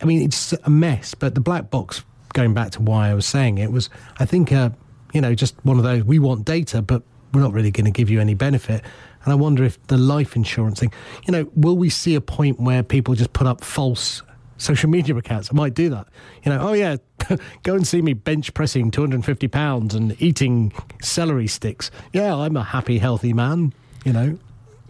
I mean, it's a mess. But the black box, going back to why I was saying it, was I think, uh, you know, just one of those. We want data, but we're not really going to give you any benefit. And I wonder if the life insurance thing, you know, will we see a point where people just put up false social media accounts? I might do that. You know, oh yeah, go and see me bench pressing 250 pounds and eating celery sticks. Yeah, I'm a happy, healthy man. You know.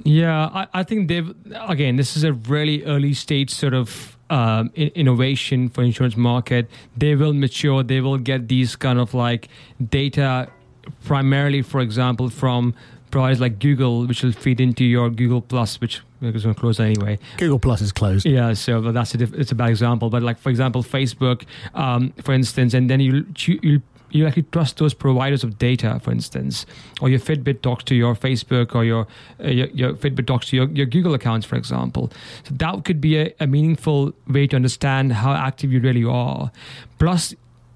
Yeah, I, I think they've again. This is a really early stage sort of um, innovation for insurance market. They will mature. They will get these kind of like data, primarily, for example, from providers like Google, which will feed into your Google Plus, which is going to close anyway. Google Plus is closed. Yeah, so that's a diff- it's a bad example. But like for example, Facebook, um, for instance, and then you you you actually trust those providers of data, for instance, or your Fitbit talks to your Facebook, or your uh, your, your, Fitbit talks to your, your Google accounts, for example. So that could be a, a meaningful way to understand how active you really are. Plus,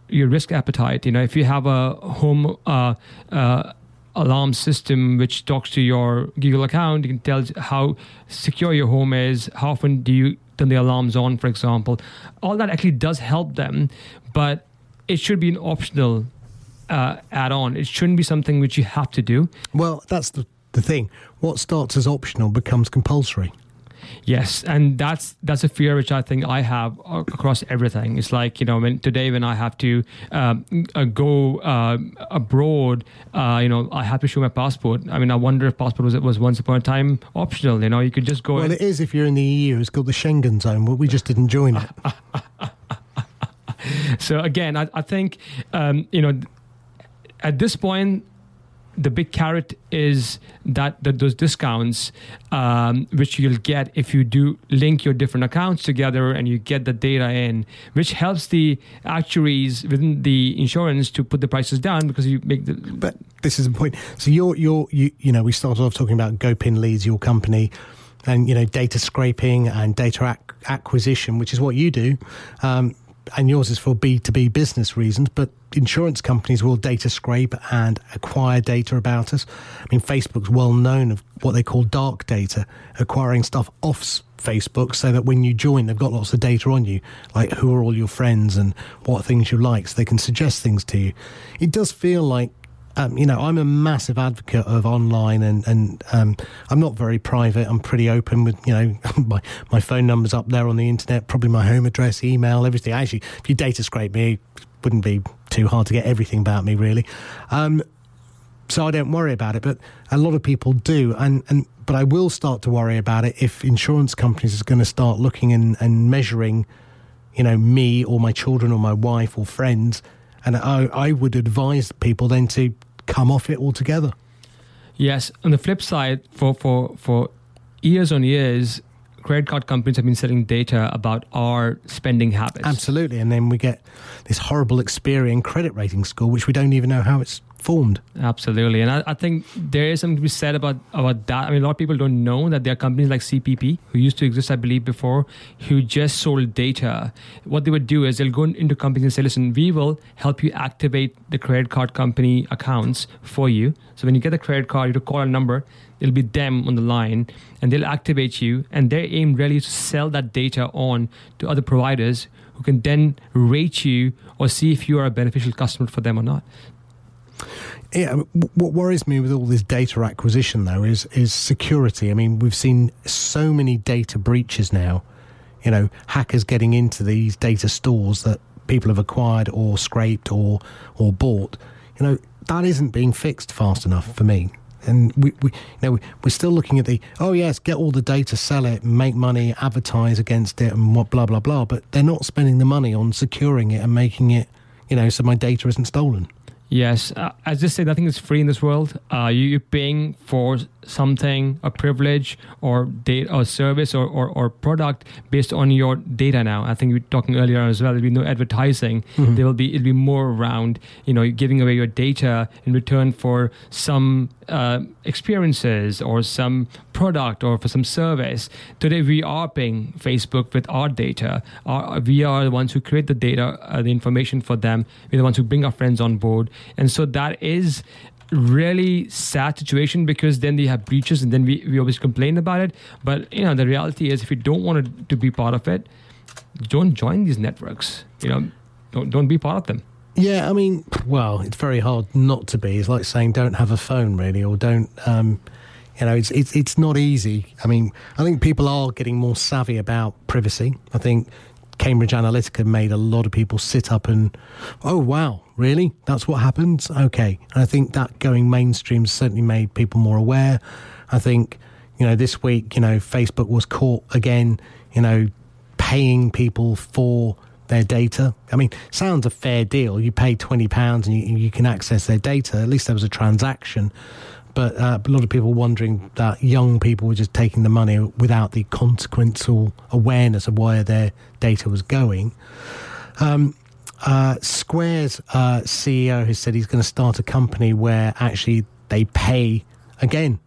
your risk appetite. You know, if you have a home. Uh, uh, alarm system which talks to your Google account. You can tell how secure your home is, how often do you turn the alarms on, for example. All that actually does help them, but it should be an optional uh, add on. It shouldn't be something which you have to do. Well, that's the, the thing. What starts as optional becomes compulsory. Yes, and that's that's a fear which I think I have across everything. It's like you know, when today when I have to um, uh, go uh, abroad, uh, you know, I have to show my passport. I mean, I wonder if passport was was once upon a time optional. You know, you could just go. Well, and- it is if you're in the EU. It's called the Schengen zone, but we just didn't join it. so again, I, I think um, you know, at this point, the big carrot is that, that those discounts um, which you'll get if you do link your different accounts together and you get the data in which helps the actuaries within the insurance to put the prices down because you make the but this is the point. So you're you're you, you know we started off talking about gopin leads your company and you know data scraping and data ac- acquisition which is what you do. Um, and yours is for B2B business reasons, but insurance companies will data scrape and acquire data about us. I mean, Facebook's well known of what they call dark data, acquiring stuff off Facebook so that when you join, they've got lots of data on you, like who are all your friends and what things you like, so they can suggest things to you. It does feel like um, you know, I'm a massive advocate of online, and and um, I'm not very private. I'm pretty open with you know my my phone number's up there on the internet, probably my home address, email, everything. Actually, if you data scrape me, it wouldn't be too hard to get everything about me, really. Um, so I don't worry about it, but a lot of people do, and and but I will start to worry about it if insurance companies are going to start looking and, and measuring, you know, me or my children or my wife or friends and I, I would advise people then to come off it altogether. Yes. On the flip side, for, for, for years on years, credit card companies have been selling data about our spending habits. Absolutely. And then we get this horrible Experian credit rating score, which we don't even know how it's formed. Absolutely, and I, I, think there is something to be said about about that. I mean, a lot of people don't know that there are companies like CPP who used to exist, I believe, before, who just sold data. What they would do is they'll go into companies and say, "Listen, we will help you activate the credit card company accounts for you. So when you get the credit card, you to call a number." It'll be them on the line, and they'll activate you. And their aim really is to sell that data on to other providers who can then rate you or see if you are a beneficial customer for them or not. Yeah, what worries me with all this data acquisition though is is security. I mean, we've seen so many data breaches now. You know, hackers getting into these data stores that people have acquired or scraped or or bought. You know, that isn't being fixed fast enough for me. And we, we you know, we're still looking at the oh yes, get all the data, sell it, make money, advertise against it, and what blah blah blah. But they're not spending the money on securing it and making it, you know, so my data isn't stolen. Yes, uh, as I said, nothing is free in this world. Uh, you, are paying for something, a privilege or data or service or, or, or, product based on your data. Now, I think we were talking earlier as well. There'll be no advertising. Mm-hmm. There will be it'll be more around you know giving away your data in return for some uh, experiences or some product or for some service. Today, we are paying Facebook with our data. Our, we are the ones who create the data, uh, the information for them. We're the ones who bring our friends on board, and so that is really sad situation because then they have breaches and then we, we always complain about it. But you know the reality is if you don't want to, to be part of it don't join these networks you know. Don't, don't be part of them. Yeah i mean well it's very hard not to be. It's like saying don't have a phone really or don't um, you know it's, it's it's not easy. I mean i think people are getting more savvy about privacy. I think Cambridge Analytica made a lot of people sit up and, oh, wow, really? That's what happened? Okay. And I think that going mainstream certainly made people more aware. I think, you know, this week, you know, Facebook was caught again, you know, paying people for their data. I mean, sounds a fair deal. You pay £20 and you, you can access their data. At least there was a transaction but uh, a lot of people wondering that young people were just taking the money without the consequential awareness of where their data was going. Um, uh, Square's uh, CEO has said he's going to start a company where actually they pay again,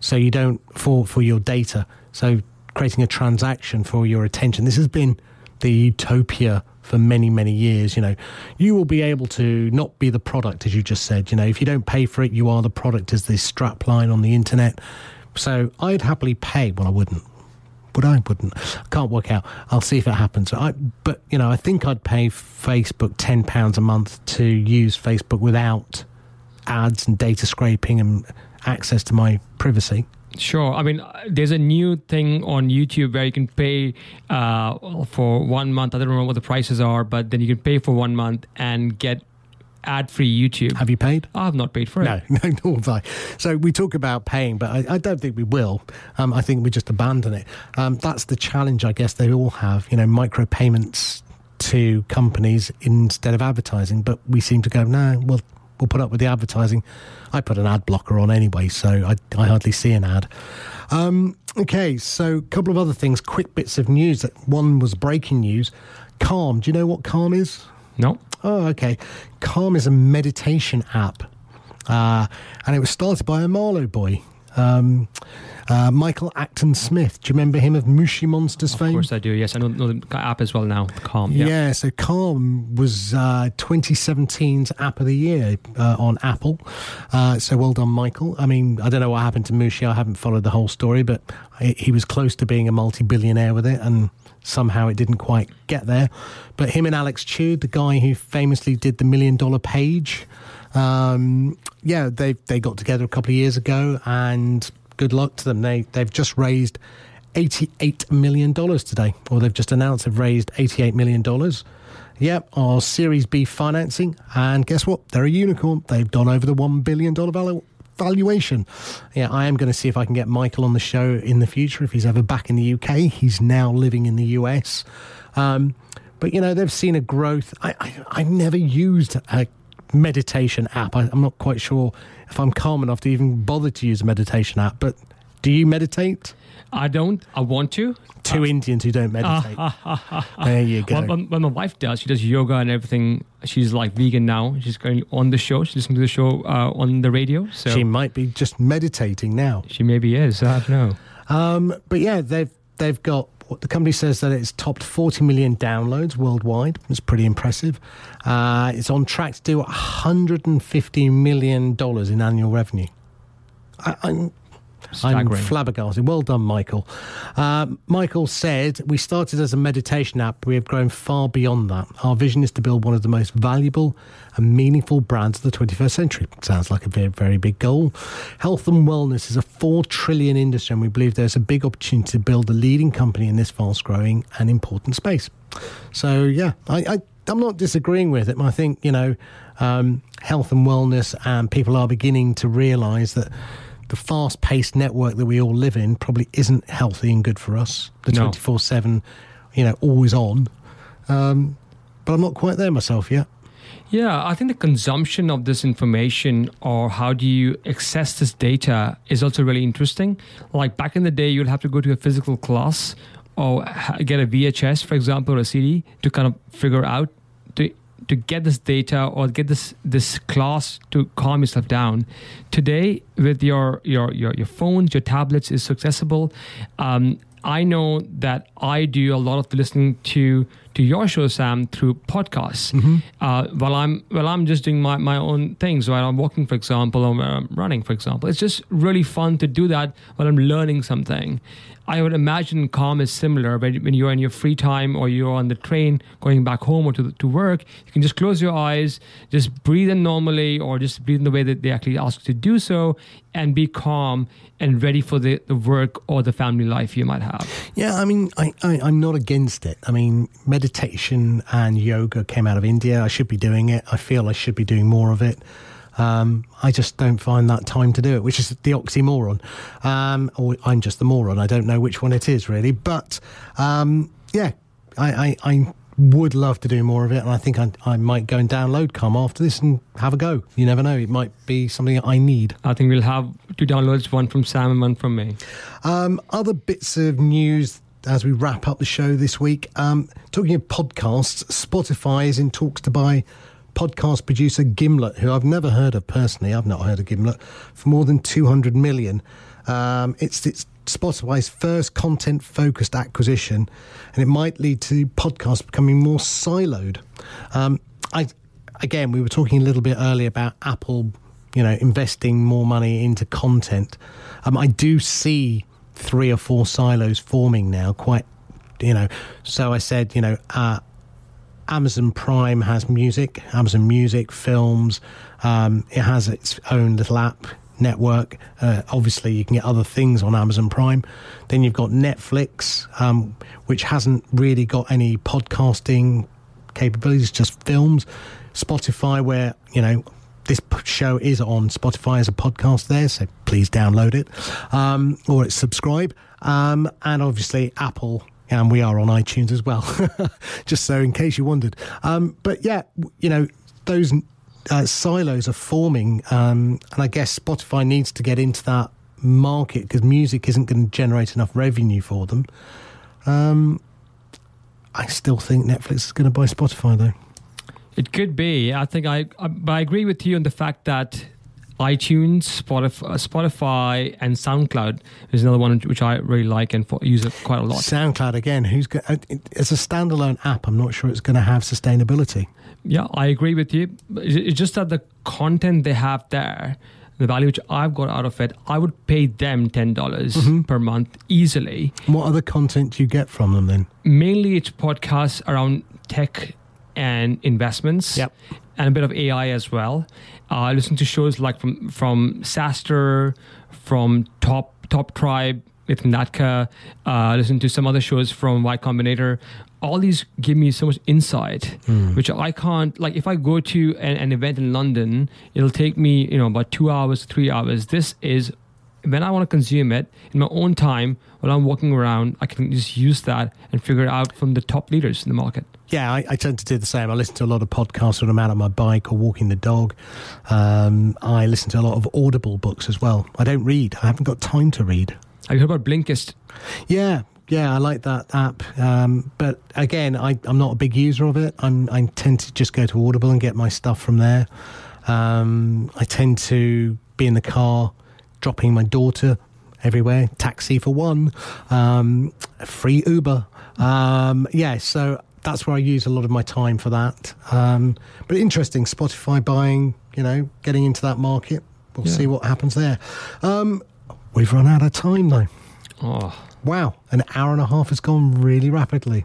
so you don't for for your data. So creating a transaction for your attention. This has been the utopia for many, many years. You know, you will be able to not be the product, as you just said. You know, if you don't pay for it, you are the product, as this strap line on the internet. So I'd happily pay, well, I wouldn't. Would I? Wouldn't. I can't work out. I'll see if it happens. I, but you know, I think I'd pay Facebook ten pounds a month to use Facebook without ads and data scraping and access to my privacy. Sure. I mean, there's a new thing on YouTube where you can pay uh, for one month. I don't remember what the prices are, but then you can pay for one month and get ad-free YouTube. Have you paid? I have not paid for it. No, no, nor have I. So we talk about paying, but I, I don't think we will. Um, I think we just abandon it. Um, that's the challenge, I guess they all have. You know, micro payments to companies instead of advertising, but we seem to go, no, well, we'll put up with the advertising. I put an ad blocker on anyway, so I, I hardly see an ad. Um, okay, so a couple of other things, quick bits of news. That one was breaking news. Calm. Do you know what Calm is? No. Oh, okay. Calm is a meditation app, uh, and it was started by a Marlow boy. Um, uh, Michael Acton Smith. Do you remember him of Moshi Monsters of fame? Of course I do. Yes, I know, know, the app as well now. Calm. Yeah. yeah so Calm was uh, 2017's app of the year uh, on Apple. Uh, so well done, Michael. I mean, I don't know what happened to Moshi. I haven't followed the whole story, but he was close to being a multi-billionaire with it, and somehow it didn't quite get there. But him and Alex Tew, the guy who famously did the Million Dollar Page. Um, yeah, they they got together a couple of years ago, and good luck to them. They they've just raised eighty eight million dollars today, or they've just announced they've raised eighty eight million dollars. Yep, our Series B financing, and guess what? They're a unicorn. They've gone over the one billion dollar value valuation. Yeah, I am going to see if I can get Michael on the show in the future if he's ever back in the UK. He's now living in the US. Um, but you know, they've seen a growth. I, I, I never used a meditation app. I, I'm not quite sure if I'm calm enough to even bother to use a meditation app. But do you meditate? I don't. I want to. Two uh, Indians who don't meditate. there you go. Well, when my wife does, she does yoga and everything. She's like vegan now. She's going on the show. She's listening to the show uh, on the radio. So she might be just meditating now. She maybe is. I don't know. Um, but yeah, they've they've got the company says that it's topped 40 million downloads worldwide. It's pretty impressive. Uh, it's on track to do 150 million dollars in annual revenue. I, I'm flabbergasted. Well done, Michael. Uh, Michael said, We started as a meditation app. We have grown far beyond that. Our vision is to build one of the most valuable and meaningful brands of the 21st century. Sounds like a very, very big goal. Health and wellness is a 4 trillion industry, and we believe there's a big opportunity to build a leading company in this fast growing and important space. So, yeah, I, I I'm not disagreeing with it. I think, you know, um, health and wellness, and people are beginning to realize that the fast paced network that we all live in probably isn't healthy and good for us. The 24 no. 7, you know, always on. Um, but I'm not quite there myself yet. Yeah, I think the consumption of this information or how do you access this data is also really interesting. Like back in the day, you'd have to go to a physical class or get a VHS, for example, or a CD to kind of figure out to get this data or get this this class to calm yourself down. Today, with your your your, your phones, your tablets is accessible. Um, I know that I do a lot of the listening to to your show, Sam, through podcasts. Mm-hmm. Uh, while I'm while I'm just doing my, my own things, while I'm walking, for example, or I'm running, for example, it's just really fun to do that while I'm learning something. I would imagine calm is similar when you're in your free time or you're on the train going back home or to, to work. You can just close your eyes, just breathe in normally or just breathe in the way that they actually ask you to do so and be calm and ready for the, the work or the family life you might have. Yeah, I mean, I, I, I'm not against it. I mean, meditation and yoga came out of India. I should be doing it. I feel I should be doing more of it. Um, I just don't find that time to do it, which is the oxymoron. Um, or I'm just the moron. I don't know which one it is really. But um, yeah, I, I, I, would love to do more of it. And I think I, I might go and download Calm after this and have a go. You never know. It might be something I need. I think we'll have two downloads one from Sam and one from me. Um, other bits of news as we wrap up the show this week. Um, talking of podcasts, Spotify is in talks to buy podcast producer Gimlet, who I've never heard of personally. I've not heard of Gimlet for more than 200 million. Um, it's, it's Spotify's first content focused acquisition, and it might lead to podcasts becoming more siloed. Um, I, again, we were talking a little bit earlier about Apple, you know, investing more money into content. Um, I do see three or four silos forming now. Quite, you know. So I said, you know, uh, Amazon Prime has music, Amazon Music, films. Um, it has its own little app network. Uh, obviously, you can get other things on Amazon Prime. Then you've got Netflix, um, which hasn't really got any podcasting capabilities, just films. Spotify, where you know this show is on Spotify as a podcast there, so please download it um, or subscribe. Um, and obviously, Apple and we are on iTunes as well, just so in case you wondered. Um, but yeah, you know, those uh, silos are forming, um, and I guess Spotify needs to get into that market because music isn't going to generate enough revenue for them. Um, I still think Netflix is going to buy Spotify, though. It could be. I think I, I, but I agree with you on the fact that iTunes, Spotify, uh, Spotify, and SoundCloud is another one which I really like and use it quite a lot. SoundCloud again, who's go- uh, it's a standalone app. I'm not sure it's going to have sustainability. Yeah, I agree with you. It's just that the content they have there, the value which I've got out of it, I would pay them ten dollars mm-hmm. per month easily. What other content do you get from them then? Mainly, it's podcasts around tech and investments. Yep. And a bit of AI as well. Uh, I listen to shows like from from SaaStr, from Top Top Tribe with Natka. Uh, listen to some other shows from Y Combinator. All these give me so much insight, mm. which I can't. Like if I go to an, an event in London, it'll take me you know about two hours, three hours. This is when I want to consume it in my own time while I'm walking around, I can just use that and figure it out from the top leaders in the market. Yeah, I, I, tend to do the same. I listen to a lot of podcasts when I'm out on my bike or walking the dog. Um, I listen to a lot of Audible books as well. I don't read. I haven't got time to read. Have you heard about Blinkist? Yeah, yeah, I like that app. Um, but again, I, am not a big user of it. I'm, i tend to just go to Audible and get my stuff from there. Um, I tend to be in the car dropping my daughter everywhere. Taxi for one, um, free Uber. Um, yeah, so that's where I use a lot of my time for that. Um, but interesting, Spotify buying, you know, getting into that market. We'll yeah. see what happens there. Um, we've run out of time though. Oh. Wow, an hour and a half has gone really rapidly.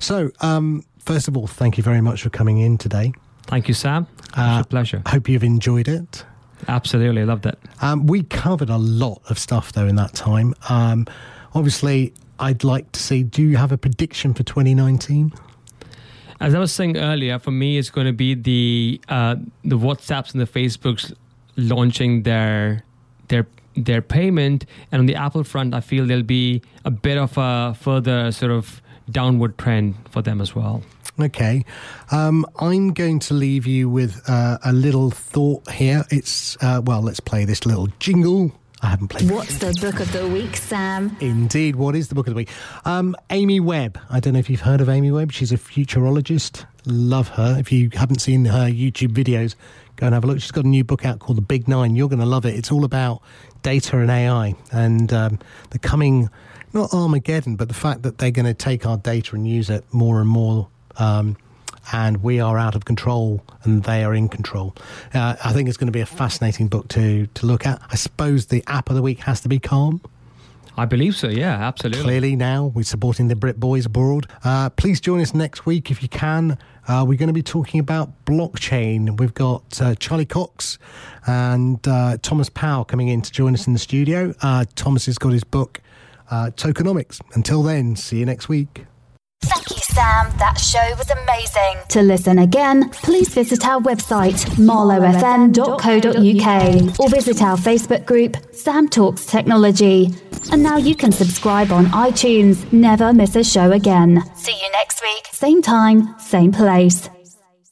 So, um, first of all, thank you very much for coming in today. Thank you, Sam. It was uh, a pleasure. Hope you've enjoyed it. Absolutely, loved it. Um, we covered a lot of stuff though in that time. Um, obviously, I'd like to see. Do you have a prediction for 2019? As I was saying earlier, for me, it's going to be the uh, the WhatsApps and the Facebooks launching their their their payment, and on the Apple front, I feel there'll be a bit of a further sort of downward trend for them as well. Okay. Um, I'm going to leave you with uh, a little thought here. It's, uh, well, let's play this little jingle. I haven't played What's the book of the week, Sam? Indeed. What is the book of the week? Um, Amy Webb. I don't know if you've heard of Amy Webb. She's a futurologist. Love her. If you haven't seen her YouTube videos, go and have a look. She's got a new book out called The Big Nine. You're going to love it. It's all about data and AI and um, the coming, not Armageddon, but the fact that they're going to take our data and use it more and more um, and we are out of control and they are in control. Uh, I think it's going to be a fascinating book to to look at. I suppose the app of the week has to be Calm. I believe so, yeah, absolutely. Clearly, now we're supporting the Brit Boys abroad. Uh, please join us next week if you can. Uh, we're going to be talking about blockchain. We've got uh, Charlie Cox and uh, Thomas Power coming in to join us in the studio. Uh, Thomas has got his book, uh, Tokenomics. Until then, see you next week. Sam. That show was amazing. To listen again, please visit our website, marlowfm.co.uk, or visit our Facebook group, Sam Talks Technology. And now you can subscribe on iTunes. Never miss a show again. See you next week. Same time, same place.